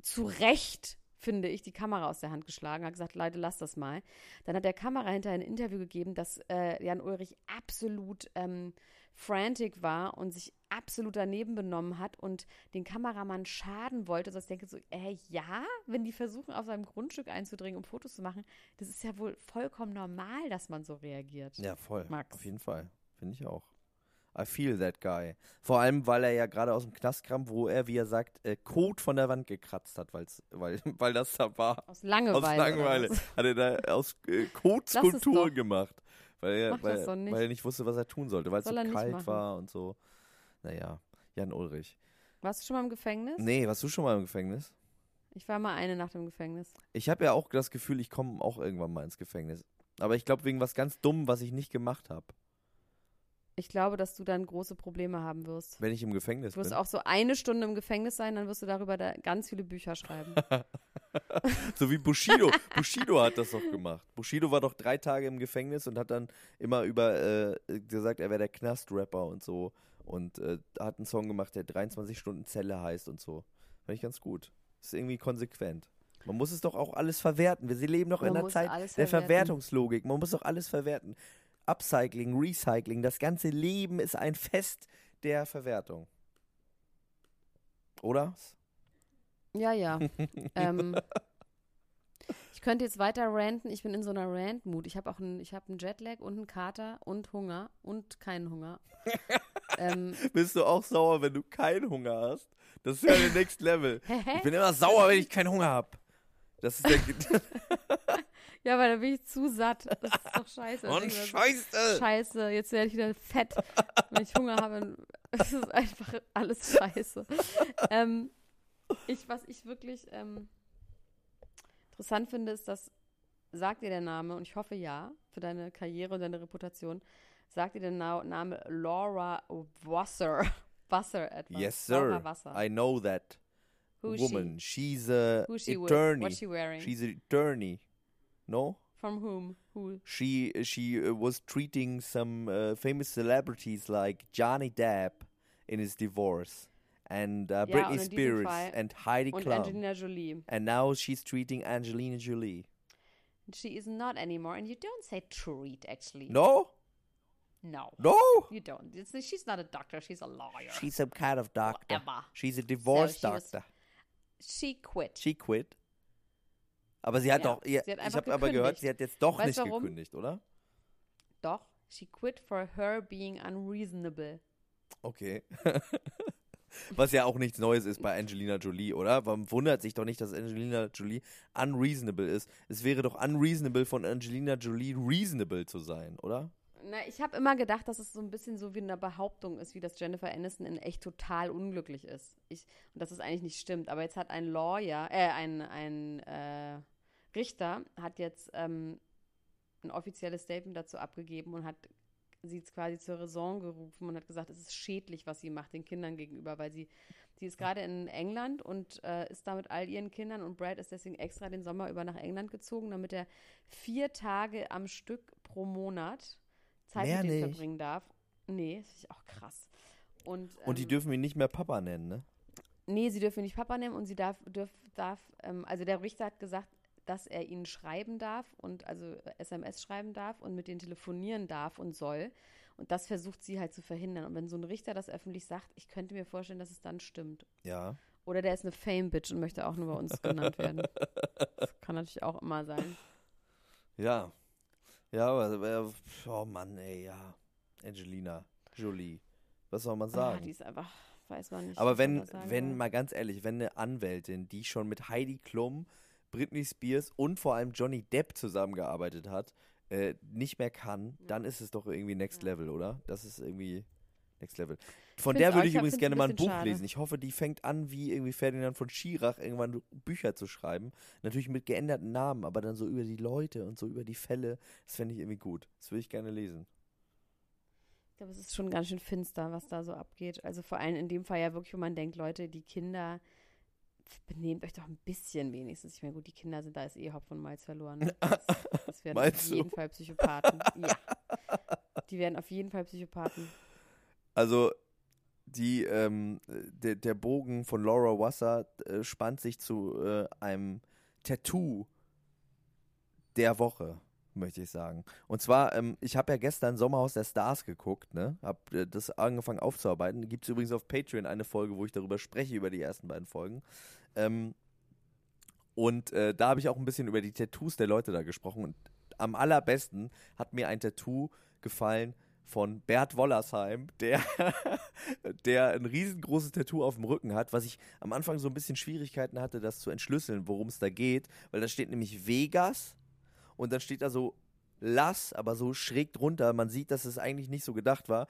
zu Recht finde ich, die Kamera aus der Hand geschlagen, hat gesagt, Leute, lass das mal. Dann hat der Kamera hinterher ein Interview gegeben, dass äh, Jan Ulrich absolut ähm, frantic war und sich absolut daneben benommen hat und den Kameramann schaden wollte. Also ich denke so, äh, ja, wenn die versuchen, auf seinem Grundstück einzudringen, um Fotos zu machen, das ist ja wohl vollkommen normal, dass man so reagiert. Ja, voll. Max. Auf jeden Fall. Finde ich auch. I feel that guy. Vor allem, weil er ja gerade aus dem Knast kam, wo er, wie er sagt, äh, Kot von der Wand gekratzt hat, weil's, weil, [laughs] weil das da war. Aus Langeweile. Aus Langeweile. Hat er da aus äh, Kot Skulpturen gemacht. Weil er, weil, nicht. weil er nicht wusste, was er tun sollte, weil es so kalt war und so. Naja, Jan Ulrich. Warst du schon mal im Gefängnis? Nee, warst du schon mal im Gefängnis? Ich war mal eine Nacht im Gefängnis. Ich habe ja auch das Gefühl, ich komme auch irgendwann mal ins Gefängnis. Aber ich glaube, wegen was ganz Dumm, was ich nicht gemacht habe, Ich glaube, dass du dann große Probleme haben wirst. wenn ich im Gefängnis Du wirst bin. auch so eine Stunde im Gefängnis sein, dann wirst du darüber da ganz viele Bücher schreiben. [laughs] So wie Bushido. Bushido hat das doch gemacht. Bushido war doch drei Tage im Gefängnis und hat dann immer über äh, gesagt, er wäre der Knastrapper und so. Und äh, hat einen Song gemacht, der 23 Stunden Zelle heißt und so. Fand ich ganz gut. Ist irgendwie konsequent. Man muss es doch auch alles verwerten. Wir leben doch in Man einer muss Zeit der. Verwertungslogik. Man muss doch alles verwerten. Upcycling, Recycling, das ganze Leben ist ein Fest der Verwertung. Oder? ja, ja. [laughs] ähm, ich könnte jetzt weiter ranten. Ich bin in so einer Rant-Mut. Ich habe auch einen, ich habe einen Jetlag und einen Kater und Hunger und keinen Hunger. [laughs] ähm, Bist du auch sauer, wenn du keinen Hunger hast? Das ist ja der [laughs] Next Level. Ich bin immer sauer, wenn ich keinen Hunger habe. Das ist der. Ja, weil da bin ich zu satt. Das ist doch scheiße. [laughs] Und denk ich mir so, Scheiße! Scheiße, jetzt werde ich wieder fett. [laughs] Wenn ich Hunger habe, es ist einfach alles scheiße. ähm, ich, was ich wirklich ähm, interessant finde, ist, dass, sagt dir der Name, und ich hoffe ja, für deine Karriere und deine Reputation, sagt dir der Na Name Laura Wasser. [laughs] Wasser etwas. Yes, Laura sir. Wasser. I know that Who woman. she? She's a Who's she attorney. What's she wearing? She's an attorney. No? From whom? Who? She she uh, was treating some uh, famous celebrities like Johnny Depp in his divorce, and uh, Ja, Britney und in diesem Spears Fall- and Heidi Und Klum. Angelina Jolie. And now she's treating Angelina Jolie. She is not anymore. And you don't say treat, actually. No? No. No? You don't. It's, she's not a doctor. She's a lawyer. She's some kind of doctor. Whatever. She's a divorce So she was- doctor. She quit. She quit. Aber sie hat Ja, doch, ihr, sie hat ich habe aber gehört, sie hat jetzt doch Weißt nicht warum? gekündigt, oder? Doch. She quit for her being unreasonable. Okay. [laughs] Was ja auch nichts Neues ist bei Angelina Jolie, oder? Man wundert sich doch nicht, dass Angelina Jolie unreasonable ist. Es wäre doch unreasonable von Angelina Jolie reasonable zu sein, oder? Na, ich habe immer gedacht, dass es so ein bisschen so wie eine Behauptung ist, wie dass Jennifer Aniston in echt total unglücklich ist. Ich, und dass es eigentlich nicht stimmt. Aber jetzt hat ein Lawyer, äh, ein, ein äh, Richter hat jetzt ähm, ein offizielles Statement dazu abgegeben und hat sie jetzt quasi zur Raison gerufen und hat gesagt, es ist schädlich, was sie macht den Kindern gegenüber, weil sie, sie ist gerade in England und äh, ist da mit all ihren Kindern und Brad ist deswegen extra den Sommer über nach England gezogen, damit er vier Tage am Stück pro Monat Zeit Mehr mit denen nicht. verbringen darf. Nee, das ist auch krass. Und, Und die ähm, dürfen ihn nicht mehr Papa nennen, ne? Nee, sie dürfen nicht Papa nehmen und sie darf, dürf, darf, ähm, also der Richter hat gesagt, dass er ihnen schreiben darf und also SMS schreiben darf und mit denen telefonieren darf und soll. Und das versucht sie halt zu verhindern. Und wenn so ein Richter das öffentlich sagt, ich könnte mir vorstellen, dass es dann stimmt. Ja. Oder der ist eine Fame-Bitch und möchte auch nur bei uns genannt werden. Das kann natürlich auch immer sein. Ja. Ja, aber, oh Mann, ey, ja. Angelina Jolie. Was soll man Ah, sagen? die ist einfach, weiß man nicht. Aber wenn, wenn, mal ganz ehrlich, wenn eine Anwältin, die schon mit Heidi Klum, Britney Spears und vor allem Johnny Depp zusammengearbeitet hat, äh, nicht mehr kann, dann ist es doch irgendwie Next Level, oder? Das ist irgendwie Next Level. Von find's der würde ich ich übrigens gerne ein mal ein Buch schade. lesen. Ich hoffe, die fängt an, wie irgendwie Ferdinand von Schirach, irgendwann Bücher zu schreiben. Natürlich mit geänderten Namen, aber dann so über die Leute und so über die Fälle. Das fände ich irgendwie gut. Das würde ich gerne lesen. Ich glaube, es ist schon ganz schön finster, was da so abgeht. Also vor allem in dem Fall ja wirklich, wo man denkt, Leute, die Kinder, benehmt euch doch ein bisschen wenigstens. Ich meine, gut, die Kinder sind, da ist eh Hopf und Malz verloren. [laughs] Das, das werden auf jeden Fall Psychopathen. Ja. Die werden auf jeden Fall Psychopathen. Also die, ähm, der, der Bogen von Laura Wasser äh, spannt sich zu äh, einem Tattoo der Woche, möchte ich sagen. Und zwar, ähm, ich habe ja gestern Sommerhaus der Stars geguckt, ne? Hab äh, das angefangen aufzuarbeiten. Gibt es übrigens auf Patreon eine Folge, wo ich darüber spreche, über die ersten beiden Folgen. Ähm, und äh, da habe ich auch ein bisschen über die Tattoos der Leute da gesprochen. Und am allerbesten hat mir ein Tattoo gefallen von Bert Wollersheim, der, [laughs] der ein riesengroßes Tattoo auf dem Rücken hat, was ich am Anfang so ein bisschen Schwierigkeiten hatte, das zu entschlüsseln, worum es da geht, weil da steht nämlich Vegas und dann steht da so Lass, aber so schräg drunter. Man sieht, dass es eigentlich nicht so gedacht war.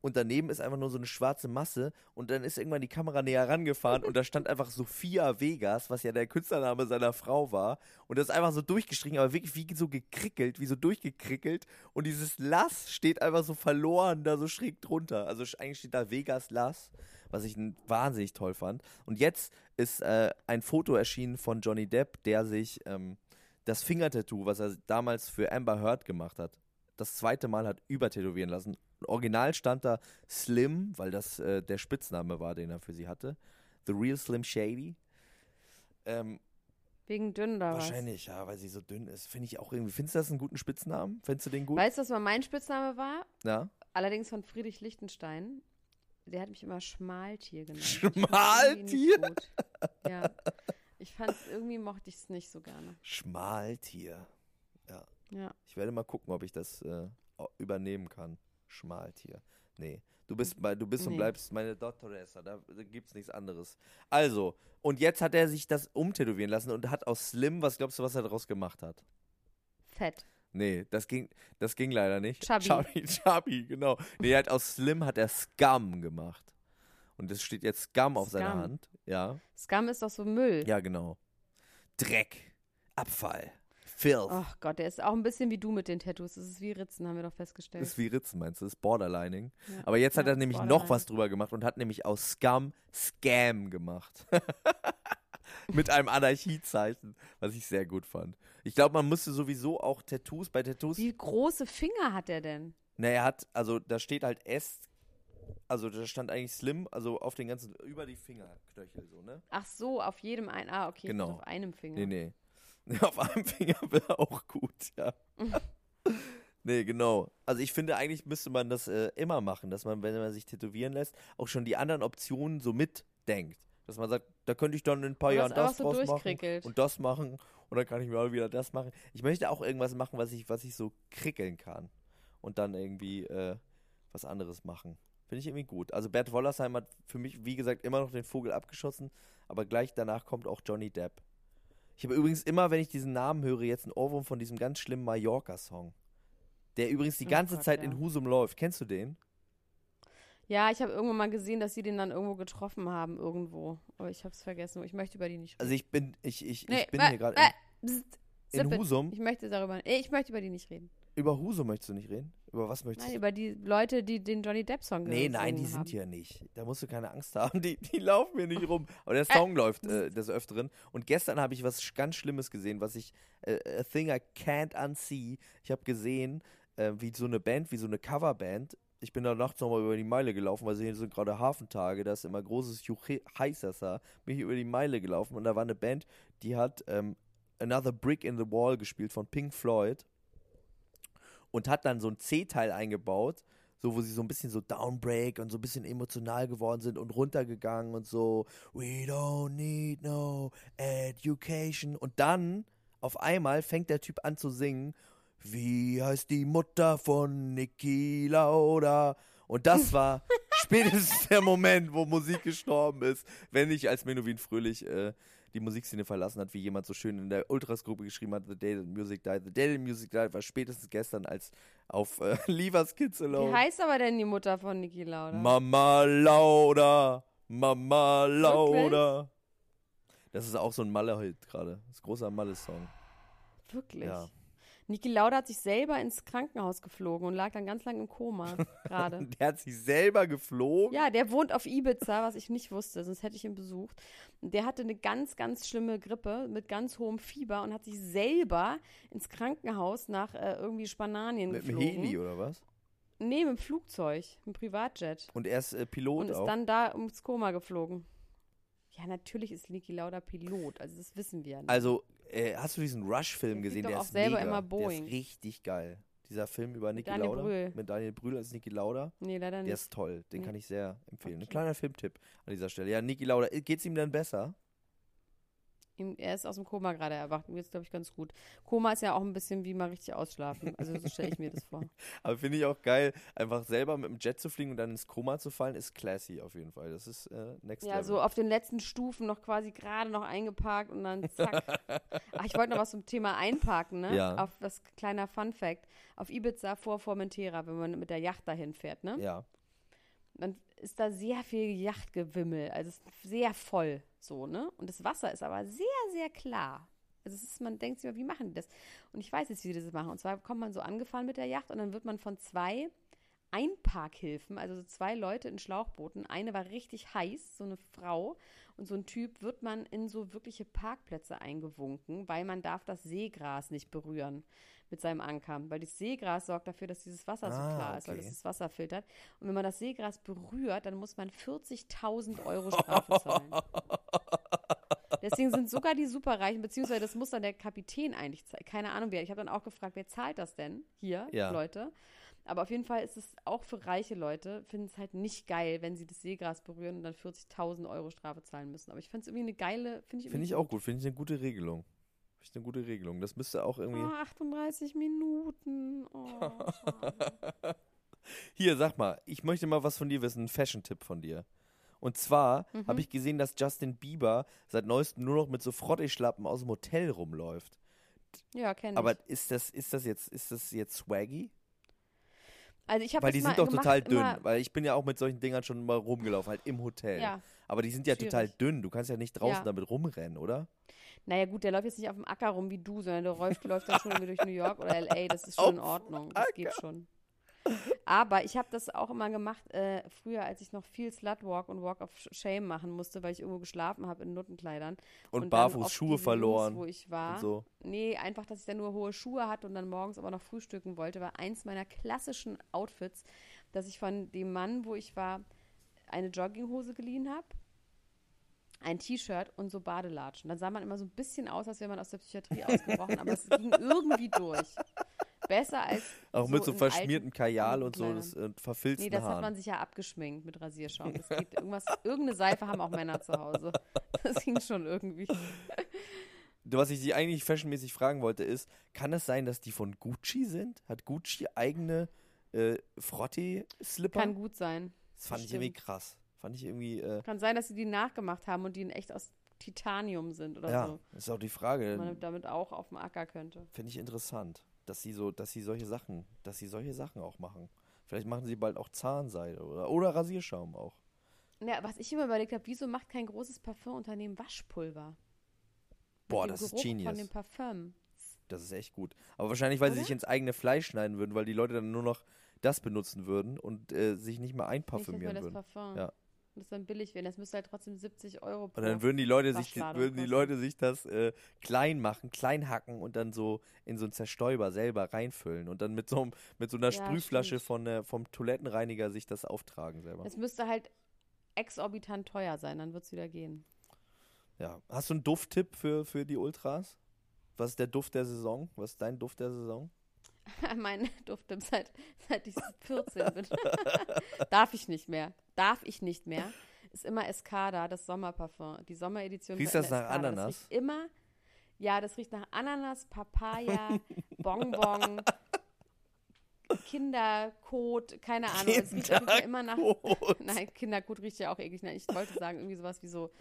Und daneben ist einfach nur so eine schwarze Masse und dann ist irgendwann die Kamera näher rangefahren und da stand einfach Sophia Vegas, was ja der Künstlername seiner Frau war. Und das ist einfach so durchgestrichen, aber wirklich wie so gekrickelt, wie so durchgekrickelt. Und dieses Lass steht einfach so verloren da so schräg drunter. Also eigentlich steht da Vegas Lass, was ich wahnsinnig toll fand. Und jetzt ist äh, ein Foto erschienen von Johnny Depp, der sich ähm, das Fingertattoo, was er damals für Amber Heard gemacht hat, das zweite Mal hat übertätowieren lassen. Original stand da Slim, weil das äh, der Spitzname war, den er für sie hatte. The Real Slim Shady. Ähm, Wegen dünn oder was? wahrscheinlich, ja, weil sie so dünn ist. Finde ich auch irgendwie. Findest du das einen guten Spitznamen? Findest du den gut? Weißt du, was mal mein Spitzname war? ja. Allerdings von Friedrich Lichtenstein. Der hat mich immer Schmaltier genannt. Schmaltier? Ja. Ich fand irgendwie mochte ich es nicht so gerne. Schmaltier. Ja. Ja. Ich werde mal gucken, ob ich das äh, übernehmen kann. Schmaltier. Nee. Du bist, du bist und Nee. bleibst meine Dottoressa. Da, da gibt's nichts anderes. Also, und jetzt hat er sich das umtätowieren lassen und hat aus Slim, was glaubst du, was er daraus gemacht hat? Fett. Nee, das ging, das ging leider nicht. Chubby. Chubby, [laughs] Chubby, genau. Nee, er hat aus Slim hat er Scum gemacht. Und es steht jetzt Scum auf seiner Scum. Hand. Ja. Scum ist doch so Müll. Ja, genau. Dreck. Abfall. Filth. Oh Gott, der ist auch ein bisschen wie du mit den Tattoos. Das ist wie Ritzen, haben wir doch festgestellt. Das ist wie Ritzen, meinst du? Das ist Borderlining. Ja. Aber jetzt hat Ja, er nämlich noch was drüber gemacht und hat nämlich aus Scum Scam gemacht. [laughs] Mit einem Anarchiezeichen, was ich sehr gut fand. Ich glaube, man musste sowieso auch Tattoos, bei Tattoos, Wie große Finger hat er denn? na, er hat, also da steht halt S Also da stand eigentlich Slim, also auf den ganzen, über die Fingerknöchel so, ne? Ach so, auf jedem ein. Ah, okay, Genau. auf einem Finger. Nee, nee. [laughs] Auf einem Finger wäre auch gut, ja. [laughs] nee, genau. Also ich finde, eigentlich müsste man das äh, immer machen, dass man, wenn man sich tätowieren lässt, auch schon die anderen Optionen so mitdenkt. Dass man sagt, da könnte ich dann in ein paar Jahren das so draus machen und das machen und dann kann ich mir auch wieder das machen. Ich möchte auch irgendwas machen, was ich, was ich so krickeln kann und dann irgendwie äh, was anderes machen. Finde ich irgendwie gut. Also Bert Wollersheim hat für mich, wie gesagt, immer noch den Vogel abgeschossen, aber gleich danach kommt auch Johnny Depp. Ich habe übrigens immer, wenn ich diesen Namen höre, jetzt einen Ohrwurm von diesem ganz schlimmen Mallorca-Song. Der übrigens die Oh ganze Gott, Zeit ja. in Husum läuft. Kennst du den? Ja, ich habe irgendwann mal gesehen, dass sie den dann irgendwo getroffen haben, irgendwo. Aber ich habe es vergessen. Ich möchte über die nicht reden. Also ich bin, ich, ich, Nee, ich bin äh, hier gerade. äh, In, in. Husum? Ich möchte darüber. Ich möchte über die nicht reden. Über Husum möchtest du nicht reden? Über was möchtest Nein, du? über die Leute, die den Johnny Depp Song Nee, gesungen nein, die haben. sind hier nicht. Da musst du keine Angst haben. Die, die laufen hier nicht rum. Aber der Song läuft äh, des Öfteren. Und gestern habe ich was ganz Schlimmes gesehen, was ich, äh, a thing I can't unsee. Ich habe gesehen, äh, wie so eine Band, wie so eine Coverband. Ich bin da nachts nochmal über die Meile gelaufen, weil hier sind gerade Hafentage, da ist immer großes Heißesser. Bin ich über die Meile gelaufen und da war eine Band, die hat ähm, Another Brick in the Wall gespielt von Pink Floyd und hat dann so ein C-Teil eingebaut, so wo sie so ein bisschen so Downbreak und so ein bisschen emotional geworden sind und runtergegangen und so We don't need no education und dann auf einmal fängt der Typ an zu singen Wie heißt die Mutter von Niki Lauda? Und das [laughs] war spätestens der Moment, wo Musik gestorben ist, wenn ich als Menowin Fröhlich äh, die Musikszene verlassen hat, wie jemand so schön in der Ultras-Gruppe geschrieben hat, The Day That Music Died. The Day That Music Died war spätestens gestern als auf äh, [laughs] Leave Us Kids Wie Alone. heißt aber denn die Mutter von Niki Lauda? Mama Lauda, Mama Lauda. Das ist auch so ein Malle-Hit gerade. Das ist ein großer Malle-Song. Wirklich? Ja. Niki Lauda hat sich selber ins Krankenhaus geflogen und lag dann ganz lang im Koma [laughs] gerade. Der hat sich selber geflogen. Ja, der wohnt auf Ibiza, was ich nicht wusste, sonst hätte ich ihn besucht. Der hatte eine ganz, ganz schlimme Grippe mit ganz hohem Fieber und hat sich selber ins Krankenhaus nach äh, irgendwie Spanien Mit dem geflogen. Heli oder was? Nee, mit dem Flugzeug, mit dem Privatjet. Und er ist äh, Pilot und ist auch. dann da ins Koma geflogen. Ja, natürlich ist Niki Lauda Pilot, also das wissen wir. nicht. Also, äh, hast du diesen Rush-Film Der gesehen? Der auch ist selber mega. immer Der Boeing. ist richtig geil. Dieser Film über Niki Lauda. Brühl. Mit Daniel Brühl als Niki Lauda. nee, leider Der nicht. ist toll. Den Nee. kann ich sehr empfehlen. Ein Okay. kleiner Filmtipp an dieser Stelle. Ja, Niki Lauda. Äh, Geht's ihm denn besser? Ihm, er ist aus dem Koma gerade erwacht. Mir geht's, glaube ich, ganz gut. Koma ist ja auch ein bisschen wie mal richtig ausschlafen. Also so stelle ich mir das vor. [laughs] Aber finde ich auch geil, einfach selber mit dem Jet zu fliegen und dann ins Koma zu fallen, ist classy auf jeden Fall. Das ist äh, next Ja, level. so auf den letzten Stufen noch quasi gerade noch eingeparkt und dann zack. [laughs] Ach, ich wollte noch was zum Thema Einparken, ne? Ja. Auf das kleiner Fun Fact. Auf Ibiza vor Formentera, wenn man mit der Yacht dahin fährt, ne? ja. Dann ist da sehr viel Yachtgewimmel. Also sehr voll so, ne? Und das Wasser ist aber sehr, sehr klar. Also es ist, man denkt sich immer, wie machen die das? Und ich weiß jetzt, wie die das machen. Und zwar kommt man so angefahren mit der Yacht und dann wird man von zwei Einparkhilfen, also so zwei Leute in Schlauchbooten, eine war richtig heiß, so eine Frau, und so ein Typ wird man in so wirkliche Parkplätze eingewunken, weil man darf das Seegras nicht berühren mit seinem Anker, weil das Seegras sorgt dafür, dass dieses Wasser so Ah, klar ist, weil okay. das das Wasser filtert. Und wenn man das Seegras berührt, dann muss man 40.000 Euro Strafe zahlen. [laughs] Deswegen sind sogar die Superreichen, beziehungsweise das muss dann der Kapitän eigentlich zahlen. Keine Ahnung wer. Ich habe dann auch gefragt, wer zahlt das denn hier, Ja. Leute? Aber auf jeden Fall ist es auch für reiche Leute, finden es halt nicht geil, wenn sie das Seegras berühren und dann 40.000 Euro Strafe zahlen müssen. Aber ich finde es irgendwie eine geile, finde ich Finde ich auch gut. Finde ich eine gute Regelung. Finde ich eine gute Regelung. Das müsste auch irgendwie. Oh, 38 Minuten. Oh. [laughs] Hier, sag mal, ich möchte mal was von dir wissen, einen Fashion-Tipp von dir. Und zwar Mhm. habe ich gesehen, dass Justin Bieber seit neuestem nur noch mit so Frotteschlappen aus dem Hotel rumläuft. ja, kenne ich. Aber ist das, ist das jetzt, ist das jetzt swaggy? Also ich habe Weil die sind doch gemacht, total dünn. Weil ich bin ja auch mit solchen Dingern schon mal rumgelaufen, halt im Hotel. Ja, Aber die sind ja schwierig. total dünn. Du kannst ja nicht draußen Ja. damit rumrennen, oder? naja gut, der läuft jetzt nicht auf dem Acker rum wie du, sondern der läuft, läuft dann schon irgendwie durch New York oder L.A., das ist [laughs] schon in Auf Ordnung, das geht schon. Aber ich habe das auch immer gemacht, äh, früher, als ich noch viel Slutwalk und Walk of Shame machen musste, weil ich irgendwo geschlafen habe in Nuttenkleidern. Und, dann barfuß Schuhe verloren. Rooms, wo ich war. und so. Nee, einfach, dass ich dann nur hohe Schuhe hatte und dann morgens aber noch frühstücken wollte, war eins meiner klassischen Outfits, dass ich von dem Mann, wo ich war, eine Jogginghose geliehen habe, ein T-Shirt und so Badelatschen. Dann sah man immer so ein bisschen aus, als wäre man aus der Psychiatrie [laughs] ausgebrochen, aber es ging irgendwie durch. Besser als. Auch mit so verschmierten Kajal und so, das äh, verfilzten Nee, das hat Haaren. man sich ja abgeschminkt mit Rasierschaum. Das geht irgendwas, irgendeine Seife haben auch Männer zu Hause. [laughs] Das ging schon irgendwie. Was ich sie eigentlich fashionmäßig fragen wollte, ist, kann es sein, dass die von Gucci sind? Hat Gucci eigene äh, Frottee-Slipper? Kann gut sein. Das fand ich bestimmt. irgendwie krass. Fand ich irgendwie, äh, Kann sein, dass sie die nachgemacht haben und die in echt aus Titanium sind oder ja, so. ist auch die Frage. Man damit auch auf dem Acker könnte. Finde ich interessant, dass sie so, dass sie solche Sachen, dass sie solche Sachen auch machen. Vielleicht machen sie bald auch Zahnseide oder, oder Rasierschaum auch. Ja, was ich immer überlegt habe, wieso macht kein großes Parfumunternehmen Waschpulver? Boah, das ist Geruch genius. Von dem Parfum. Das ist echt gut. Aber wahrscheinlich, weil sie Oder? sich ins eigene Fleisch schneiden würden, weil die Leute dann nur noch das benutzen würden und äh, sich nicht mehr Nicht einparfümieren das würden. Parfum. Ja. Und das dann billig werden. Das müsste halt trotzdem 70 Euro pro Und dann würden die Leute sich, würden die. Leute sich das äh, klein machen, klein hacken und dann so in so einen Zerstäuber selber reinfüllen und dann mit so, einem- mit so einer Ja, Sprühflasche stimmt. von, äh, vom Toilettenreiniger sich das auftragen selber. Es müsste halt exorbitant teuer sein, dann wird es wieder gehen. Ja. Hast du einen Dufttipp für, für die Ultras? Was ist der Duft der Saison? Was ist dein Duft der Saison? [laughs] mein Dufttipp seit, seit ich 14 bin. [laughs] Darf ich nicht mehr. Darf ich nicht mehr. Ist immer Escada, das Sommerparfum. Die Sommeredition. Riecht das nach Escada. Ananas? Das immer, ja, das riecht nach Ananas, Papaya, [laughs] Bonbon, Kinderkot, keine Ahnung. Es riecht immer nach. [laughs] Nein, Kinderkot riecht ja auch eklig. Nein, ich wollte sagen, irgendwie sowas wie so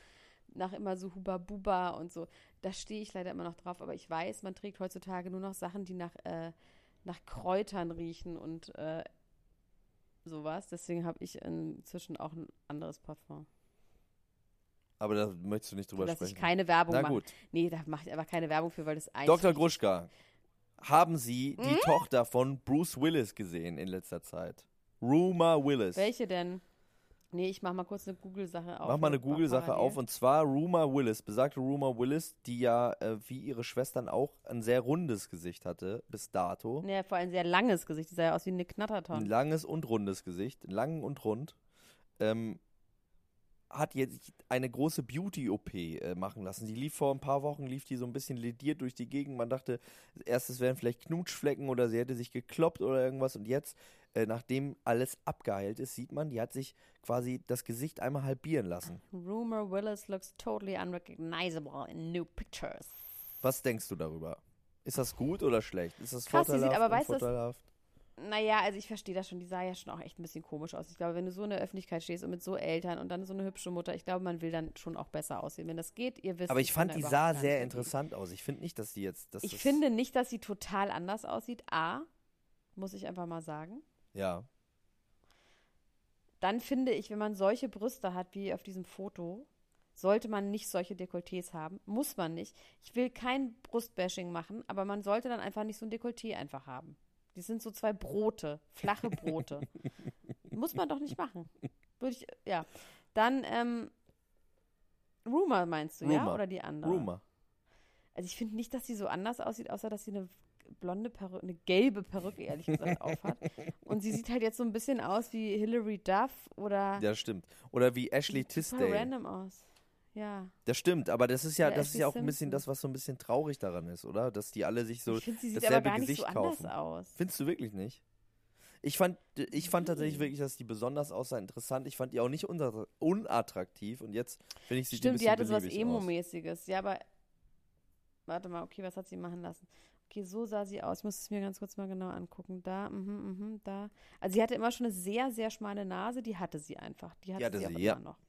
nach immer so Huba Buba und so. Da stehe ich leider immer noch drauf, aber ich weiß, man trägt heutzutage nur noch Sachen, die nach, äh, nach Kräutern riechen und äh, sowas. Deswegen habe ich inzwischen auch ein anderes Parfum. Aber da möchtest du nicht drüber Dass sprechen. ich keine Werbung Na mache. gut. Nee, da mache ich aber keine Werbung für, weil das eigentlich. Dr. Gruschka, haben Sie die Hm? Tochter von Bruce Willis gesehen in letzter Zeit? Rumor Willis. Welche denn? Nee, ich mache mal kurz eine Google-Sache auf. Mach mal eine Google-Sache auf und zwar Rumor Willis, besagte Rumor Willis, die ja äh, wie ihre Schwestern auch ein sehr rundes Gesicht hatte bis dato. Nee, vor allem ein sehr langes Gesicht. Die sah ja aus wie eine Ein Knatterton. langes und rundes Gesicht, lang und rund. Ähm, hat jetzt eine große Beauty-OP äh, machen lassen. Die lief vor ein paar Wochen, lief die so ein bisschen lediert durch die Gegend. Man dachte erst, es wären vielleicht Knutschflecken oder sie hätte sich gekloppt oder irgendwas. Und jetzt, äh, nachdem alles abgeheilt ist, sieht man, die hat sich quasi das Gesicht einmal halbieren lassen. Rumor Willis looks totally unrecognizable in new pictures. Was denkst du darüber? Ist das gut oder schlecht? Ist das Krass, die sieht vorteilhaft, aber, weißt du, das- unvorteilhaft? Naja, also ich verstehe das schon. Die sah ja schon auch echt ein bisschen komisch aus. Ich glaube, wenn du so in der Öffentlichkeit stehst und mit so Eltern und dann so eine hübsche Mutter, ich glaube, man will dann schon auch besser aussehen. Wenn das geht, ihr wisst. Aber ich fand, die sah sehr interessant aus. Ich finde nicht, dass die jetzt. Dass Ich das, finde nicht, dass sie total anders aussieht. A, muss ich einfach mal sagen. Ja. Dann finde ich, wenn man solche Brüste hat wie auf diesem Foto, sollte man nicht solche Dekolletés haben. Muss man nicht. Ich will kein Brustbashing machen, aber man sollte dann einfach nicht so ein Dekolleté einfach haben. Die sind so zwei Brote, flache Brote. [laughs] Muss man doch nicht machen. Würde ich, ja. Dann, ähm, Rumor meinst du, ja? Rumor. Oder die andere? Rumor. Also ich finde nicht, dass sie so anders aussieht, außer dass sie eine blonde Perücke, eine gelbe Perücke, ehrlich gesagt, aufhat. Und sie sieht halt jetzt so ein bisschen aus wie Hilary Duff oder Ja, stimmt. Oder wie Ashley Tisdale. random aus. Ja. Das stimmt, aber das ist ja, Ja, das ist Ashley ja auch ein bisschen Simpson. das, was so ein bisschen traurig daran ist, oder? Dass die alle sich so ich finde, sie sieht aber dasselbe gar nicht Gesicht so anders kaufen. aus. Findest du wirklich nicht? Ich fand, ich fand tatsächlich wirklich, dass die besonders aussah interessant. Ich fand die auch nicht unattra- unattraktiv und jetzt finde ich sie Stimmt, ein die bisschen hatte beliebig aus. Emo-mäßiges. Ja, aber warte mal, okay, was hat sie machen lassen? Okay, so sah sie aus. Ich muss es mir ganz kurz mal genau angucken. Da, mhm, mhm, da. Also sie hatte immer schon eine sehr, sehr schmale Nase. Die hatte sie einfach. Die hatte, Die hatte sie, sie, auch ja. immer noch.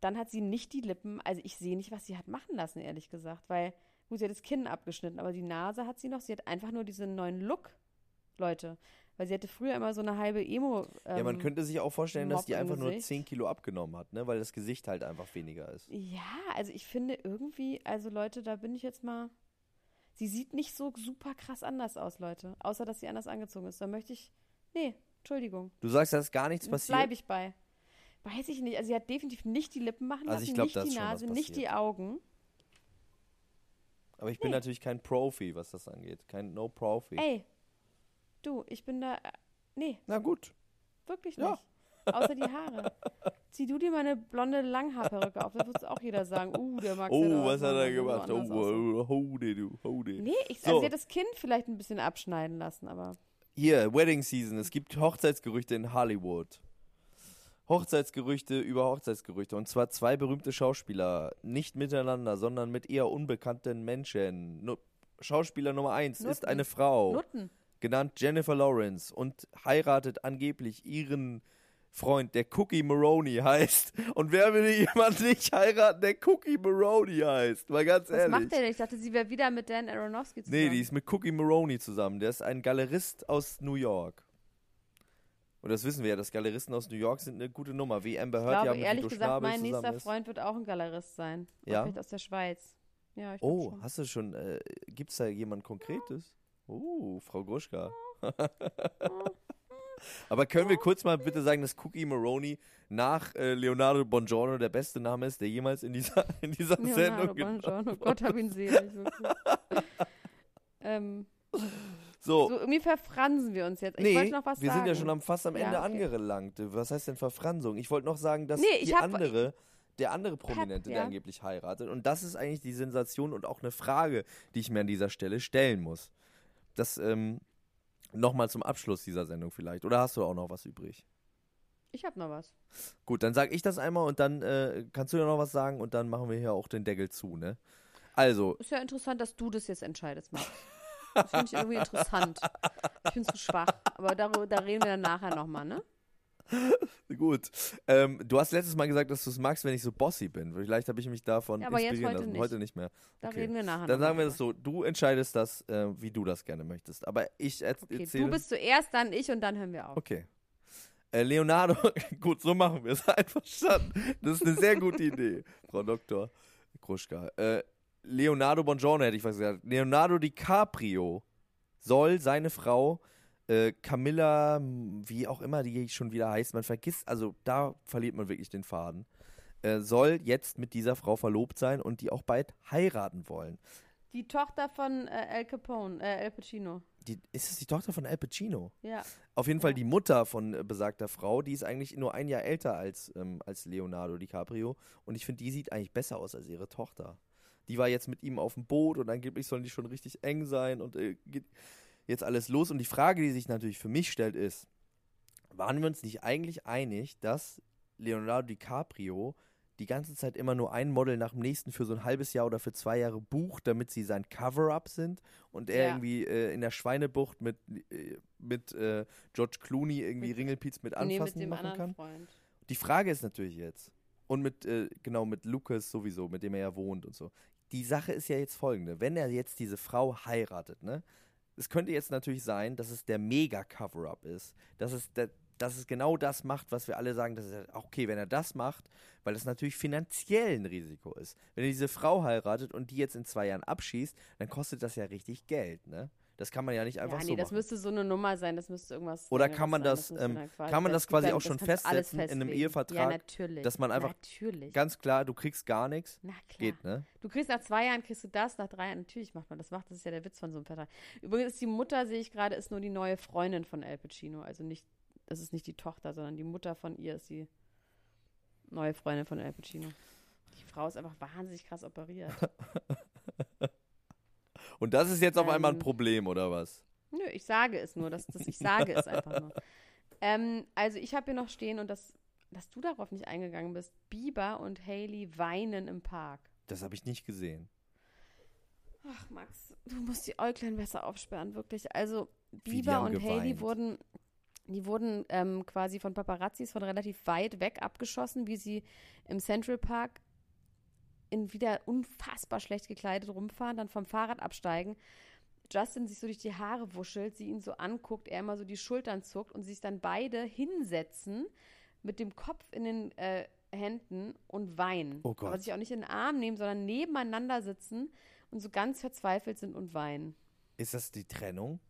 Dann hat sie nicht die Lippen. Also ich sehe nicht, was sie hat machen lassen, ehrlich gesagt. Weil, gut, sie hat das Kinn abgeschnitten, aber die Nase hat sie noch. Sie hat einfach nur diesen neuen Look, Leute. Weil sie hatte früher immer so eine halbe Emo. Ja, man ähm, könnte sich auch vorstellen, dass die einfach nur Gesicht. 10 Kilo abgenommen hat, ne? weil das Gesicht halt einfach weniger ist. Ja, also ich finde irgendwie, also Leute, da bin ich jetzt mal. Sie sieht nicht so super krass anders aus, Leute. Außer, dass sie anders angezogen ist. Da möchte ich. Nee, Entschuldigung. Du sagst, da ist gar nichts passiert. Bleibe ich bei. Weiß ich nicht. Also sie hat definitiv nicht die Lippen machen Also lassen, ich glaub, nicht die Nase, nicht die. Augen. Aber ich bin natürlich kein Profi, was das angeht. Kein No-Profi. Ey, du, ich bin da. äh, Nee, Na gut. wirklich Ja. Außer die Haare. Zieh du dir mal eine blonde Langhaarperücke auf, dann wird auch jeder sagen, uh, der Max Oh, was hat er gemacht? Oh, oh, hode, du, hode. Nee, ich, So. also sie hat das Kind vielleicht ein bisschen abschneiden lassen, aber Hier, Wedding Season. Es gibt Hochzeitsgerüchte in Hollywood. Hochzeitsgerüchte über Hochzeitsgerüchte. Und zwar zwei berühmte Schauspieler. Nicht miteinander, sondern mit eher unbekannten Menschen. Nu Schauspieler Nummer eins ist Nutten. eine Frau, Nutten. genannt Jennifer Lawrence, und heiratet angeblich ihren Freund, der Cookie Maroney heißt. Und wer will jemand nicht heiraten, der Cookie Maroney heißt? Mal ganz Was ehrlich. macht der denn? Ich dachte, sie wäre wieder mit Dan Aronofsky zusammen. Nee, die ist mit Cookie Maroney zusammen. Der ist ein Galerist aus New York. Und das wissen wir ja, dass Galeristen aus New York sind eine gute Nummer. Wie Amber Heard ja mit ehrlich Guido gesagt, Schnabel mein nächster ist. Freund wird auch ein Galerist sein. Ja? Vielleicht aus der Schweiz. Ja, ich Oh, schon. hast du schon, äh, gibt's da jemand Konkretes? Oh, Frau Gruschka. [laughs] Aber können wir kurz mal bitte sagen, dass Cookie Maroney nach äh, Leonardo Bongiorno der beste Name ist, der jemals in dieser, [laughs] in dieser Leonardo Sendung Bongiorno, Gott hab ihn selig. [laughs] ähm, So, so, irgendwie verfransen wir uns jetzt. Ich nee, wollte noch was wir sagen. sind ja schon am, fast am Ja, Ende okay. angelangt. Was heißt denn Verfransung? Ich wollte noch sagen, dass Nee, die hab- andere, der andere Prominente, der ja. angeblich heiratet, und das ist eigentlich die Sensation und auch eine Frage, die ich mir an dieser Stelle stellen muss. Das, ähm, nochmal zum Abschluss dieser Sendung vielleicht. Oder hast du auch noch was übrig? Ich habe noch was. Gut, dann sag ich das einmal und dann äh, kannst du ja noch was sagen und dann machen wir hier auch den Deckel zu, ne? Also, Ist ja interessant, dass du das jetzt entscheidest, Max. Das finde ich irgendwie interessant. Ich bin zu schwach. Aber darüber, da reden wir dann nachher nochmal, ne? [laughs] gut. Ähm, du hast letztes Mal gesagt, dass du es magst, wenn ich so bossy bin. Vielleicht habe ich mich davon Ja, aber jetzt inspirieren heute lassen. nicht. Heute nicht mehr. Da Okay. reden wir nachher Dann sagen wir das so, du entscheidest das, äh, wie du das gerne möchtest. Aber ich erz Okay, erzähle... du bist zuerst, dann ich und dann hören wir auf. Okay. Äh, Leonardo, [laughs] gut, so machen wir es. [laughs] Einverstanden. Das ist eine sehr gute Idee, Frau Dr. Kruschka. Äh, Leonardo Bongiorno hätte ich was gesagt. Leonardo DiCaprio soll seine Frau äh, Camilla, wie auch immer die schon wieder heißt, man vergisst, also da verliert man wirklich den Faden, äh, soll jetzt mit dieser Frau verlobt sein und die auch bald heiraten wollen. Die Tochter von äh, Al Capone, äh, Al Pacino. Die, ist es die Tochter von Al Pacino? Ja. Auf jeden Fall die Mutter von äh, besagter Frau, die ist eigentlich nur ein Jahr älter als, ähm, als Leonardo DiCaprio. Und ich finde, die sieht eigentlich besser aus als ihre Tochter. Die war jetzt mit ihm auf dem Boot und angeblich sollen die schon richtig eng sein und äh, geht jetzt alles los. Und die Frage, die sich natürlich für mich stellt, ist, waren wir uns nicht eigentlich einig, dass Leonardo DiCaprio die ganze Zeit immer nur ein Model nach dem nächsten für so ein halbes Jahr oder für zwei Jahre bucht, damit sie sein Cover-up sind und er Ja. irgendwie äh, in der Schweinebucht mit, äh, mit äh, George Clooney irgendwie Mit- Ringelpiez mit Nee, mit anfassen machen kann? Freund. Die Frage ist natürlich jetzt, und mit, äh, genau, mit Lucas sowieso, mit dem er ja wohnt und so. Die Sache ist ja jetzt folgende. Wenn er jetzt diese Frau heiratet, ne? Es könnte jetzt natürlich sein, dass es der Mega-Cover-Up ist. Dass es, der, dass es genau das macht, was wir alle sagen, dass er, okay, wenn er das macht, weil das natürlich finanziell ein Risiko ist. Wenn er diese Frau heiratet und die jetzt in zwei Jahren abschießt, dann kostet das ja richtig Geld, ne? Das kann man ja nicht einfach ja, so nee, das machen. müsste so eine Nummer sein, das müsste irgendwas Oder Längeres kann man das, müsste ähm, kann man das quasi dann- auch schon festsetzen in einem. Ehevertrag, Ja, natürlich. dass man einfach Natürlich. Ganz klar, du kriegst gar nichts. Na klar. Geht, ne? Du kriegst nach zwei Jahren, kriegst du das, nach drei Jahren, natürlich macht man das. Macht, das ist ja der Witz von so einem Vertrag. Übrigens ist die Mutter, sehe ich gerade, ist nur die neue Freundin von Al Pacino. Also nicht, das ist nicht die Tochter, sondern die Mutter von ihr ist die neue Freundin von Al Pacino. Die Frau ist einfach wahnsinnig krass operiert. [laughs] Und das ist jetzt auf einmal ein Ähm, Problem, oder was? Nö, ich sage es nur, dass, dass ich sage es einfach nur. [laughs] Ähm, also ich habe hier noch stehen und das, dass du darauf nicht eingegangen bist. Bieber und Haley weinen im Park. Das habe ich nicht gesehen. Ach, Max, du musst die Äuglein besser aufsperren, wirklich. Also, Bieber und Haley geweint. wurden, die wurden ähm, quasi von Paparazzis von relativ weit weg abgeschossen, wie sie im Central Park in wieder unfassbar schlecht gekleidet rumfahren, dann vom Fahrrad absteigen. Justin sich so durch die Haare wuschelt, sie ihn so anguckt, er immer so die Schultern zuckt und sich dann beide hinsetzen mit dem Kopf in den äh, Händen und weinen. Oh Gott. Aber sich auch nicht in den Arm nehmen, sondern nebeneinander sitzen und so ganz verzweifelt sind und weinen. Ist das die Trennung?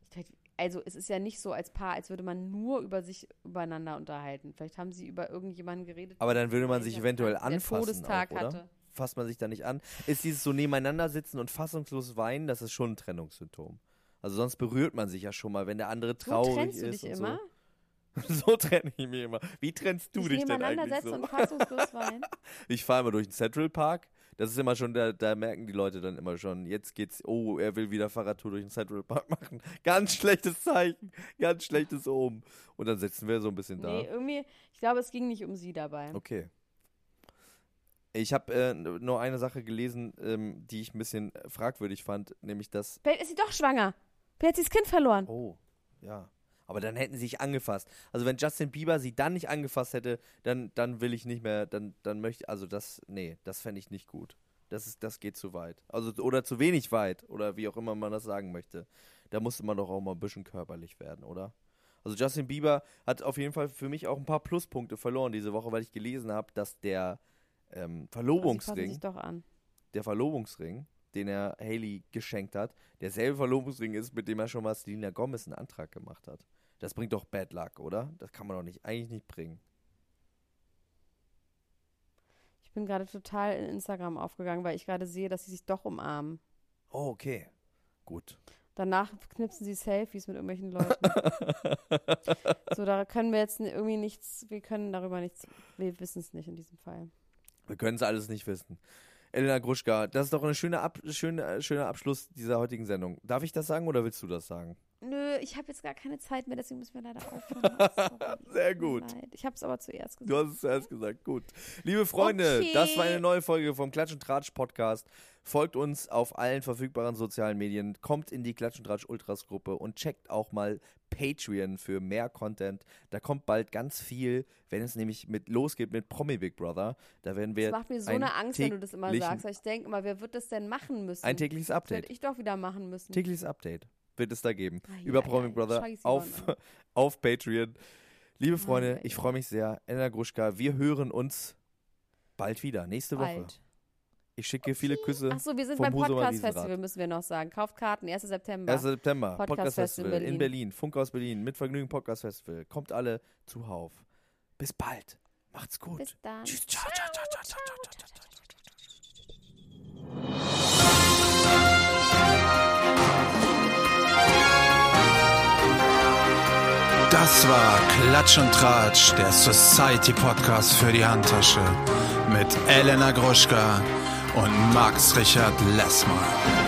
Ich dachte, also es ist ja nicht so als Paar, als würde man nur über sich übereinander unterhalten. Vielleicht haben sie über irgendjemanden geredet. Aber dann würde man sich eventuell anfassen, Todestag auch, oder? hatte. Fasst man sich da nicht an? Ist dieses so nebeneinander sitzen und fassungslos weinen, das ist schon ein Trennungssymptom. Also sonst berührt man sich ja schon mal, wenn der andere traurig trennst du ist dich und immer? so. [laughs] So trenne ich mich immer. Wie trennst du Sich dich denn eigentlich so? und fassungslos weinen. [laughs] Ich fahre immer durch den Central Park. Das ist immer schon, da, da merken die Leute dann immer schon, jetzt geht's, oh, er will wieder Fahrradtour durch den Central Park machen. [laughs] Ganz schlechtes Zeichen, ganz schlechtes Omen. Und dann sitzen wir so ein bisschen da. Nee, irgendwie, ich glaube, es ging nicht um sie dabei. Okay. Ich habe äh, nur eine Sache gelesen, ähm, die ich ein bisschen fragwürdig fand, nämlich dass. Vielleicht ist sie doch schwanger. Vielleicht hat sie das Kind verloren. Oh, ja. Aber dann hätten sie sich angefasst. Also wenn Justin Bieber sie dann nicht angefasst hätte, dann, dann will ich nicht mehr, dann, dann möchte, also das, nee, das fände ich nicht gut. Das, ist, das geht zu weit. Also, oder zu wenig weit, oder wie auch immer man das sagen möchte. Da musste man doch auch mal ein bisschen körperlich werden, oder? Also Justin Bieber hat auf jeden Fall für mich auch ein paar Pluspunkte verloren diese Woche, weil ich gelesen habe, dass der ähm, Verlobungsring, sich doch an. der Verlobungsring, den er Haley geschenkt hat, derselbe Verlobungsring ist, mit dem er schon mal Selena Gomez einen Antrag gemacht hat. Das bringt doch Bad Luck, oder? Das kann man doch nicht, eigentlich nicht bringen. Ich bin gerade total in Instagram aufgegangen, weil ich gerade sehe, dass sie sich doch umarmen. Oh, okay. Gut. Danach knipsen sie Selfies mit irgendwelchen Leuten. [laughs] so, da können wir jetzt irgendwie nichts, wir können darüber nichts, wir wissen es nicht in diesem Fall. Wir können es alles nicht wissen. Elena Gruschka, das ist doch ein schöner, Ab schöner, schöner Abschluss dieser heutigen Sendung. Darf ich das sagen oder willst du das sagen? Nö, ich habe jetzt gar keine Zeit mehr, deswegen müssen wir leider aufhören. [laughs] Sehr gut. Ich habe es aber zuerst gesagt. Du hast es zuerst gesagt. Gut. Liebe Freunde, Okay. das war eine neue Folge vom Klatsch und Tratsch Podcast. Folgt uns auf allen verfügbaren sozialen Medien, kommt in die Klatsch und Tratsch Ultras Gruppe und checkt auch mal Patreon für mehr Content. Da kommt bald ganz viel, wenn es nämlich mit losgeht mit Promi Big Brother. Da werden wir Das macht mir so eine Angst, wenn du das immer sagst. Ich denke immer, wer wird das denn machen müssen? ein tägliches das Update. werde ich doch wieder machen müssen. Tägliches Update wird es da geben. Ah, ja, über ja, Promi ja. Brother auf, [laughs] auf Patreon. Liebe Freunde, ich freue mich sehr. Elena Gruschka, wir hören uns bald wieder, nächste Woche. Bald. Ich schicke viele Küsse. Achso, wir sind beim Podcast-Festival, müssen wir noch sagen. Kauft Karten, 1. September. 1. September, Podcast Podcast in in Berlin, Funk aus Berlin, mit Vergnügen Podcast Festival. Kommt alle zuhauf. Bis bald. Macht's gut. Bis dann. Tschüss. Ciao, ciao, ciao, ciao, ciao, ciao, ciao, ciao. Das war Klatsch und Tratsch, der Society Podcast für die Handtasche mit Elena Gruschka und Max Richard Lessmann.